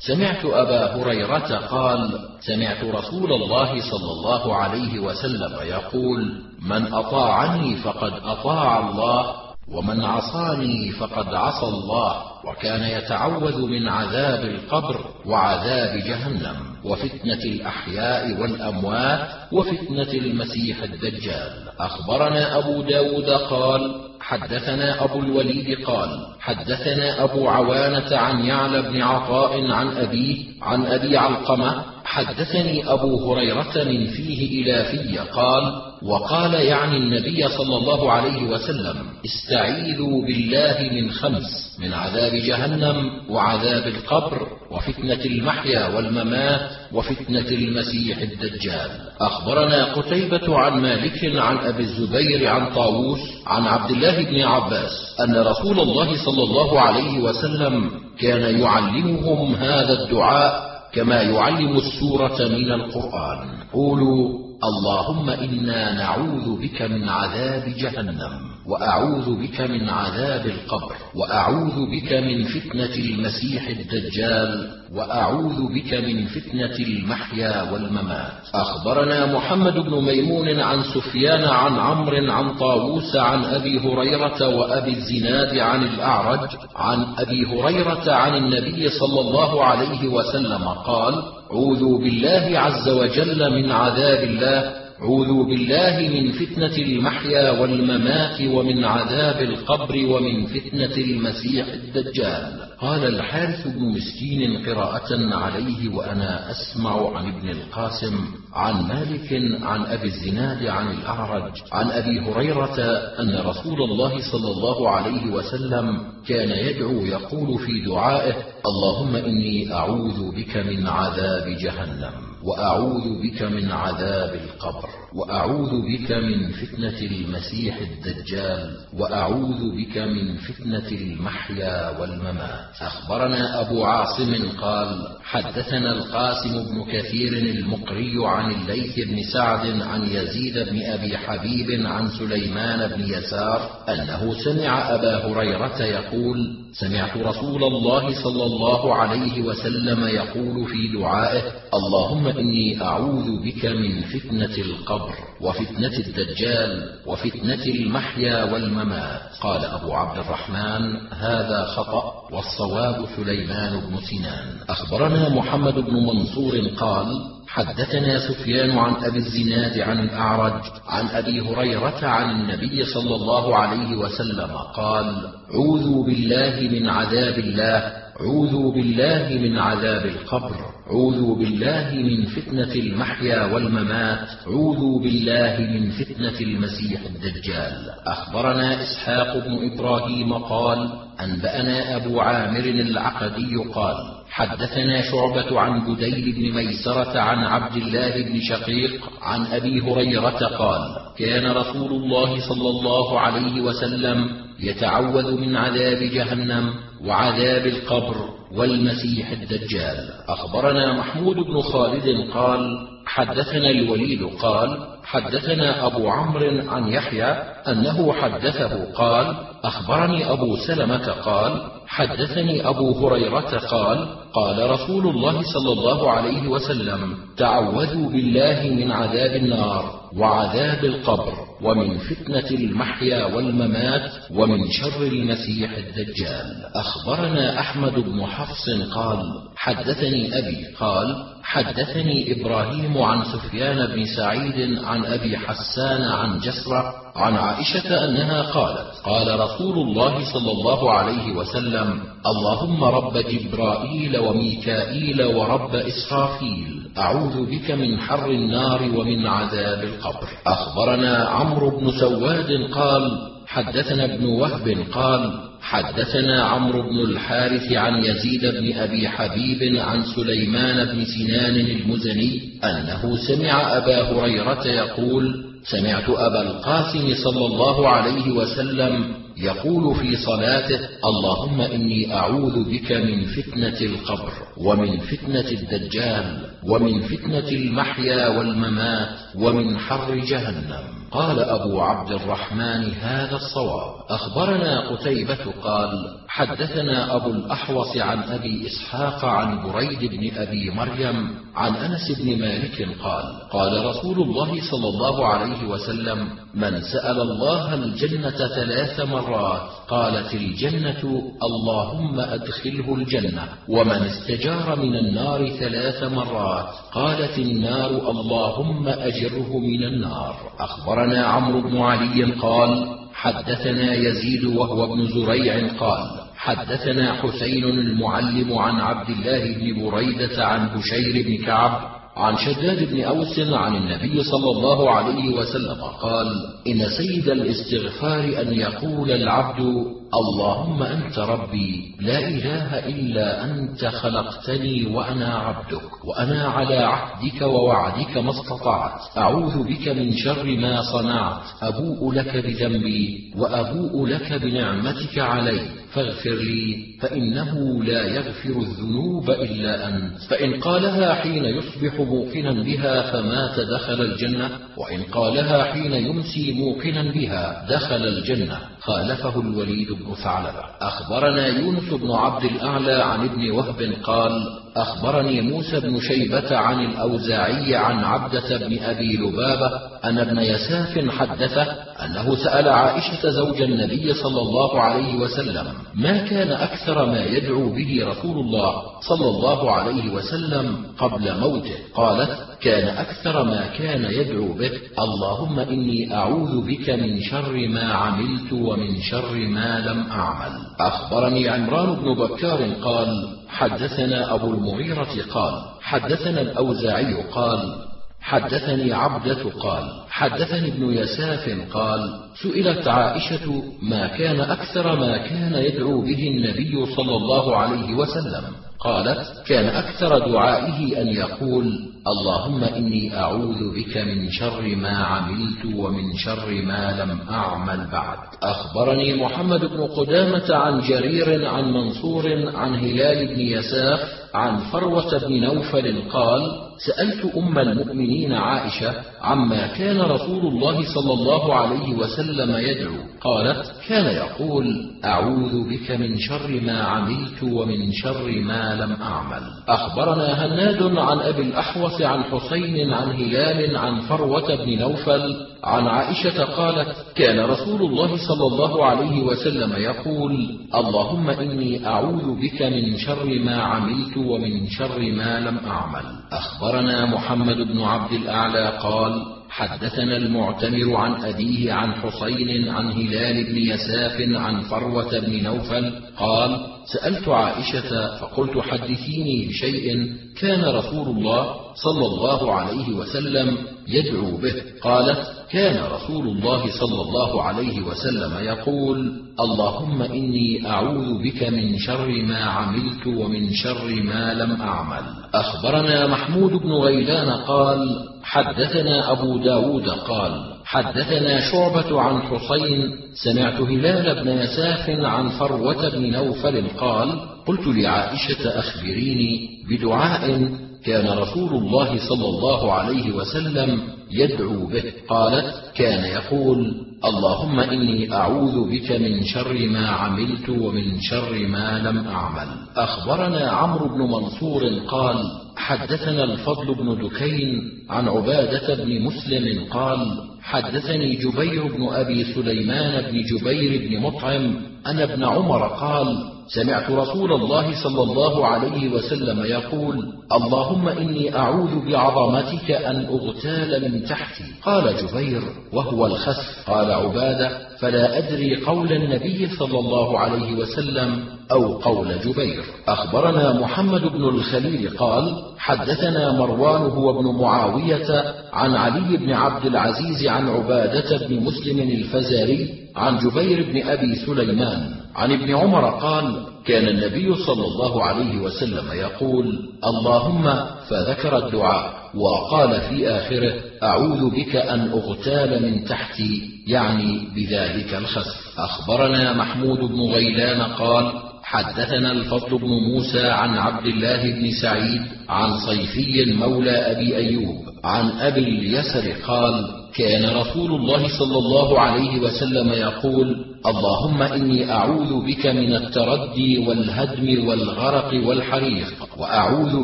Speaker 1: سمعت أبا هريرة قال سمعت رسول الله صلى الله عليه وسلم يقول من أطاعني فقد أطاع الله ومن عصاني فقد عصى الله وكان يتعوذ من عذاب القبر وعذاب جهنم وفتنة الأحياء والأموات وفتنة المسيح الدجال. أخبرنا أبو داود قال حدثنا أبو الوليد قال حدثنا أبو عوانة عن يعلى بن عطاء عن أبيه عن أبي علقمة حدثني أبو هريرة من فيه إلى في قال وقال يعني النبي صلى الله عليه وسلم استعيذوا بالله من خمس من عذاب جهنم وعذاب القبر وفتنة المحيا والممات وفتنة المسيح الدجال. أخبرنا قتيبة عن مالك عن أبي الزبير عن طاووس عن عبد الله بن عباس أن رسول الله صلى الله عليه وسلم كان يعلمهم هذا الدعاء كما يعلم السورة من القرآن. قولوا اللهم إنا نعوذ بك من عذاب جهنم. وأعوذ بك من عذاب القبر وأعوذ بك من فتنة المسيح الدجال وأعوذ بك من فتنة المحيا والممات. أخبرنا محمد بن ميمون عن سفيان عن عمرو عن طاووس عن أبي هريرة وأبي الزناد عن الأعرج عن أبي هريرة عن النبي صلى الله عليه وسلم قال عوذوا بالله عز وجل من عذاب الله عوذوا بالله من فتنة المحيا والممات ومن عذاب القبر ومن فتنة المسيح الدجال. قال الحارث بن مسكين قراءة عليه وأنا أسمع عن ابن القاسم عن مالك عن أبي الزناد عن الأعرج عن أبي هريرة أن رسول الله صلى الله عليه وسلم كان يدعو يقول في دعائه اللهم إني أعوذ بك من عذاب جهنم. وأعوذ بك من عذاب القبر. وأعوذ بك من فتنة المسيح الدجال وأعوذ بك من فتنة المحيا والممات. أخبرنا أبو عاصم قال حدثنا القاسم بن كثير المقري عن الليث بن سعد عن يزيد بن أبي حبيب عن سليمان بن يسار أنه سمع أبا هريرة يقول سمعت رسول الله صلى الله عليه وسلم يقول في دعائه اللهم إني أعوذ بك من فتنة القبر. وفتنة الدجال وفتنة المحيا والممات. قال أبو عبد الرحمن هذا خطأ والصواب سليمان بن سنان. أخبرنا محمد بن منصور قال حدثنا سفيان عن أبي الزناد عن الأعرج عن أبي هريرة عن النبي صلى الله عليه وسلم قال عوذوا بالله من عذاب الله عوذوا بالله من عذاب القبر عوذوا بالله من فتنة المحيا والممات عوذوا بالله من فتنة المسيح الدجال. أخبرنا إسحاق بن إبراهيم قال أنبأنا أبو عامر العقدي قال حدثنا شعبة عن بديل بن ميسرة عن عبد الله بن شقيق عن أبي هريرة قال: كان رسول الله صلى الله عليه وسلم يتعوذ من عذاب جهنم وعذاب القبر والمسيح الدجال. أخبرنا محمود بن خالد قال حدثنا الوليد قال حدثنا أبو عمرو عن يحيى أنه حدثه قال أخبرني أبو سلمة قال حدثني أبو هريرة قال قال رسول الله صلى الله عليه وسلم تعوذوا بالله من عذاب النار وعذاب القبر ومن فتنة المحيا والممات ومن شر المسيح الدجال. أخبرنا أحمد بن حفص قال حدثني أبي قال حدثني إبراهيم عن سفيان بن سعيد عن أبي حسان عن جسرة عن عائشة أنها قالت قال رسول الله صلى الله عليه وسلم اللهم رب جبرائيل وميكائيل ورب إسرافيل أعوذ بك من حر النار ومن عذاب القبر. أخبرنا عمرو بن سواد قال حدثنا ابن وهب قال حدثنا عمرو بن الحارث عن يزيد بن أبي حبيب عن سليمان بن سنان المزني أنه سمع أبا هريرة يقول سمعت أبا القاسم صلى الله عليه وسلم يقول في صلاته اللهم إني أعوذ بك من فتنة القبر ومن فتنة الدجال ومن فتنة المحيا والممات ومن حر جهنم. قال أبو عبد الرحمن هذا الصواب. أخبرنا قتيبة قال حدثنا أبو الأحوص عن أبي إسحاق عن بريد بن أبي مريم عن أنس بن مالك قال قال رسول الله صلى الله عليه وسلم من سأل الله الجنة ثلاث مرات قالت الجنة اللهم أدخله الجنة. ومن استجار من النار ثلاث مرات قالت النار اللهم أجره من النار. أخبرنا عمرو بن علي قال حدثنا يزيد وهو ابن زريع قال حدثنا حسين المعلم عن عبد الله بن بريدة عن بشير بن كعب عن شداد بن أوس عن النبي صلى الله عليه وسلم قال إن سيد الاستغفار أن يقول العبد اللهم أنت ربي لا إله إلا أنت خلقتني وأنا عبدك وأنا على عهدك ووعدك ما استطعت. أعوذ بك من شر ما صنعت. أبوء لك بذنبي وأبوء لك بنعمتك علي. فاغفر لي فإنه لا يغفر الذنوب إلا أنت. فإن قالها حين يصبح موقنا بها فمات دخل الجنة وإن قالها حين يمسي موقنا بها دخل الجنة خالفه الوليد بن ثعلبه أخبرنا يونس بن عبد الأعلى عن ابن وهب قال أخبرني موسى بن شيبة عن الأوزاعي عن عبدة بن أبي لبابة أن ابن يساف حدثه أنه سأل عائشة زوج النبي صلى الله عليه وسلم ما كان أكثر ما يدعو به رسول الله صلى الله عليه وسلم قبل موته؟ قالت كان أكثر ما كان يدعو به. اللهم إني أعوذ بك من شر ما عملت ومن شر ما لم أعمل. أخبرني عمران بن بكار قال حدثنا أبو المغيرة قال حدثنا الأوزاعي قال حدثني عبدة قال حدثني ابن يساف قال سئلت عائشة ما كان أكثر ما كان يدعو به النبي صلى الله عليه وسلم قالت كان أكثر دعائه أن يقول اللهم إني أعوذ بك من شر ما عملت ومن شر ما لم أعمل بعد. أخبرني محمد بن قدامة عن جرير عن منصور عن هلال بن يساف عن فروة بن نوفل قال سألت أم المؤمنين عائشة عما كان رسول الله صلى الله عليه وسلم يدعو. قالت كان يقول أعوذ بك من شر ما عملت ومن شر ما لم أعمل. أخبرنا هناد عن أبي الأحوص عن حسين عن هلال عن فروة بن نوفل عن عائشة قالت كان رسول الله صلى الله عليه وسلم يقول اللهم إني أعوذ بك من شر ما عملت ومن شر ما لم أعمل. أخبرنا محمد بن عبد الأعلى قال حدثنا المعتمر عن أبيه عن حسين عن هلال بن يساف عن فروة بن نوفل قال سألت عائشة فقلت حدثيني بشيء كان رسول الله صلى الله عليه وسلم يدعو به. قالت كان رسول الله صلى الله عليه وسلم يقول اللهم إني أعوذ بك من شر ما عملت ومن شر ما لم أعمل. أخبرنا محمود بن غيلان قال حدثنا أبو داود قال حدثنا شعبة عن حسين سمعت هلال بن يساف عن فروة بن نوفل قال قلت لعائشة أخبريني بدعاء كان رسول الله صلى الله عليه وسلم يدعو به. قالت كان يقول اللهم إني أعوذ بك من شر ما عملت ومن شر ما لم أعمل. أخبرنا عمرو بن منصور قال حدثنا الفضل بن دكين عن عبادة بن مسلم قال حدثني جبير بن أبي سليمان بن جبير بن مطعم أن ابن عمر قال سمعت رسول الله صلى الله عليه وسلم يقول اللهم إني أعوذ بعظمتك أن أغتال من تحتي. قال جبير وهو الخسف قال عبادة فلا أدري قول النبي صلى الله عليه وسلم أو قول جبير. أخبرنا محمد بن الخليل قال حدثنا مروان هو ابن معاوية عن علي بن عبد العزيز عن عبادة بن مسلم الفزاري عن جبير بن أبي سليمان عن ابن عمر قال كان النبي صلى الله عليه وسلم يقول اللهم فذكر الدعاء وقال في آخره أعوذ بك أن أغتال من تحتي. يعني بذلك الخسف أخبرنا محمود بن غيلان قال حدثنا الفضل بن موسى عن عبد الله بن سعيد عن صيفي مولى أبي أيوب عن أبي اليسر قال كان رسول الله صلى الله عليه وسلم يقول اللهم إني أعوذ بك من التردي والهدم والغرق والحريق وأعوذ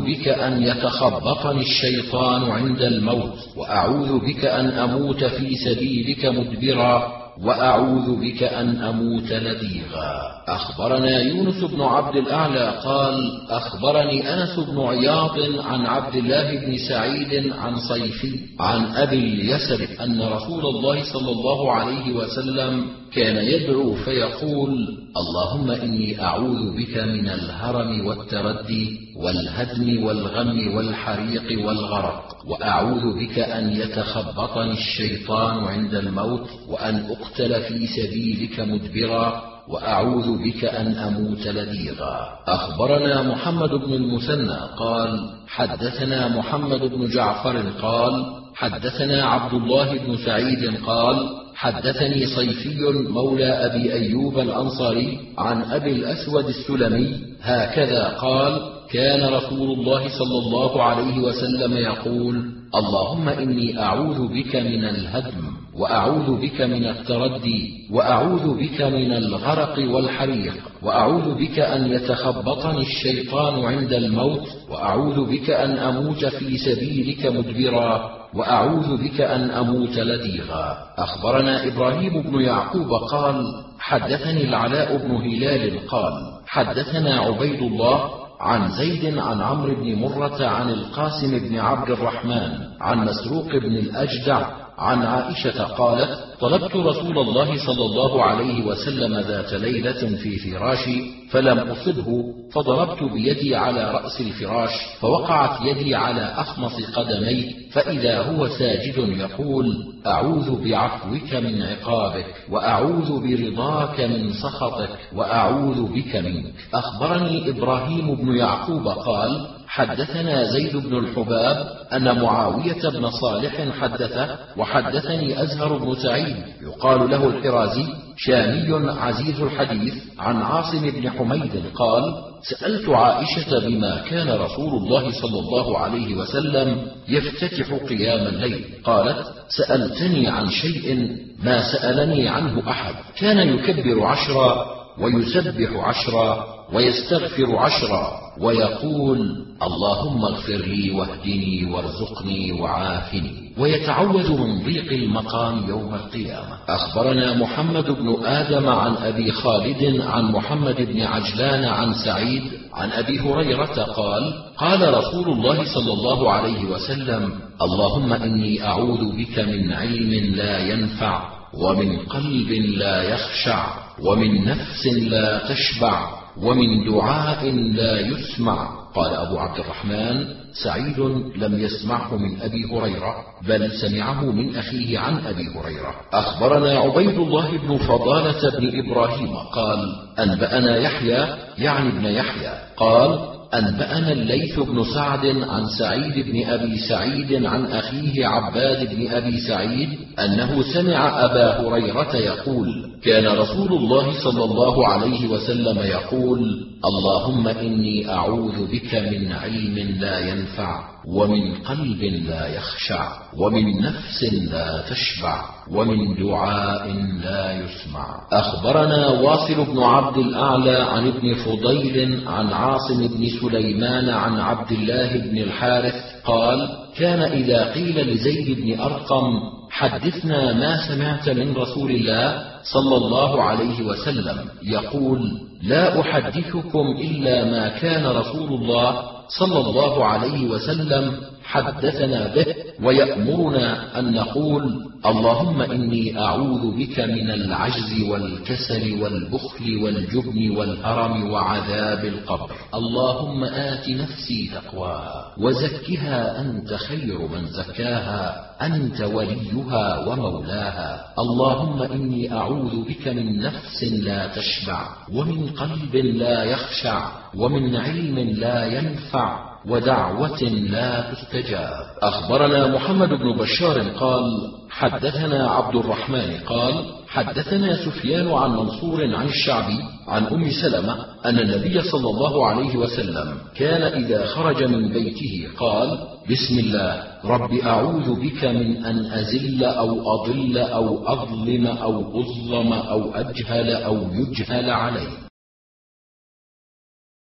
Speaker 1: بك أن يتخبطني الشيطان عند الموت وأعوذ بك أن أموت في سبيلك مدبرا وأعوذ بك أن أموت لديغا. أخبرنا يونس بن عبد الأعلى قال أخبرني أنس بن عياض عن عبد الله بن سعيد عن صيفي عن أبي اليسر أن رسول الله صلى الله عليه وسلم كان يدعو فيقول اللهم إني أعوذ بك من الهرم والتردي والهدم والغم والحريق والغرق وأعوذ بك أن يتخبطني الشيطان عند الموت وأن أقتل في سبيلك مدبرا وأعوذ بك أن أموت لديغا. أخبرنا محمد بن المثنى قال حدثنا محمد بن جعفر قال حدثنا عبد الله بن سعيد قال حدثني صيفي مولى أبي أيوب الأنصاري عن أبي الأسود السلمي هكذا قال كان رسول الله صلى الله عليه وسلم يقول اللهم إني أعوذ بك من الهدم وأعوذ بك من التردي وأعوذ بك من الغرق والحريق وأعوذ بك أن يتخبطني الشيطان عند الموت وأعوذ بك أن أموت في سبيلك مدبرا وأعوذ بك أن أموت لديغا. أخبرنا إبراهيم بن يعقوب قال حدثني العلاء بن هلال قال حدثنا عبيد الله عن زيد عن عمرو بن مرة عن القاسم بن عبد الرحمن عن مسروق بن الأجدع عن عائشة قالت طلبت رسول الله صلى الله عليه وسلم ذات ليلة في فراشي فلم أصبه فضربت بيدي على رأس الفراش فوقعت يدي على أخمص قدمي فإذا هو ساجد يقول أعوذ بعفوك من عقابك وأعوذ برضاك من سخطك وأعوذ بك منك. أخبرني إبراهيم بن يعقوب قال حدثنا زيد بن الحباب أن معاوية بن صالح حدثه وحدثني أزهر بن سعيد يقال له الحرازي شامي عزيز الحديث عن عاصم بن حميد قال سألت عائشة بما كان رسول الله صلى الله عليه وسلم يفتتح قيام الليل قالت سألتني عن شيء ما سألني عنه أحد كان يكبر عشرا ويسبح عشرا ويستغفر عشرا ويقول اللهم اغفر لي واهدني وارزقني وعافني. ويتعوذ من ضيق المقام يوم القيامة. أخبرنا محمد بن آدم عن أبي خالد عن محمد بن عجلان عن سعيد عن أبي هريرة قال قال رسول الله صلى الله عليه وسلم اللهم إني أعوذ بك من علم لا ينفع ومن قلب لا يخشع. ومن نفس لا تشبع ومن دعاء لا يسمع. قال أبو عبد الرحمن سعيد لم يسمعه من أبي هريرة بل سمعه من أخيه عن أبي هريرة. أخبرنا عبيد الله بن فضالة بن إبراهيم قال أنبأنا يحيى يعني ابن يحيى. قال أنبأنا الليث بن سعد عن سعيد بن أبي سعيد عن أخيه عباد بن أبي سعيد أنه سمع أبا هريرة يقول كان رسول الله صلى الله عليه وسلم يقول اللهم إني أعوذ بك من علم لا ينفع ومن قلب لا يخشع ومن نفس لا تشبع ومن دعاء لا يسمع. أخبرنا واصل بن عبد الأعلى عن ابن فضيل عن عاصم بن سليمان عن عبد الله بن الحارث قال كان إذا قيل لزيد بن أرقم حدثنا ما سمعت من رسول الله صلى الله عليه وسلم يقول لا أحدثكم إلا ما كان رسول الله صلى الله عليه وسلم حدثنا به ويأمرنا أن نقول اللهم إني أعوذ بك من العجز والكسل والبخل والجبن والهرم وعذاب القبر. اللهم آت نفسي تقواها وزكها أنت خير من زكاها أنت وليها ومولاها. اللهم إني أعوذ بك من نفس لا تشبع ومن قلب لا يخشع ومن علم لا ينفع. ودعوة لا تستجاب. أخبرنا محمد بن بشار قال حدثنا عبد الرحمن قال حدثنا سفيان عن منصور عن الشعبي عن أم سلمة أن النبي صلى الله عليه وسلم كان إذا خرج من بيته قال بسم الله رب أعوذ بك من أن أزل أو أضل أو أظلم أو أظلم أو أجهل أو يجهل علي.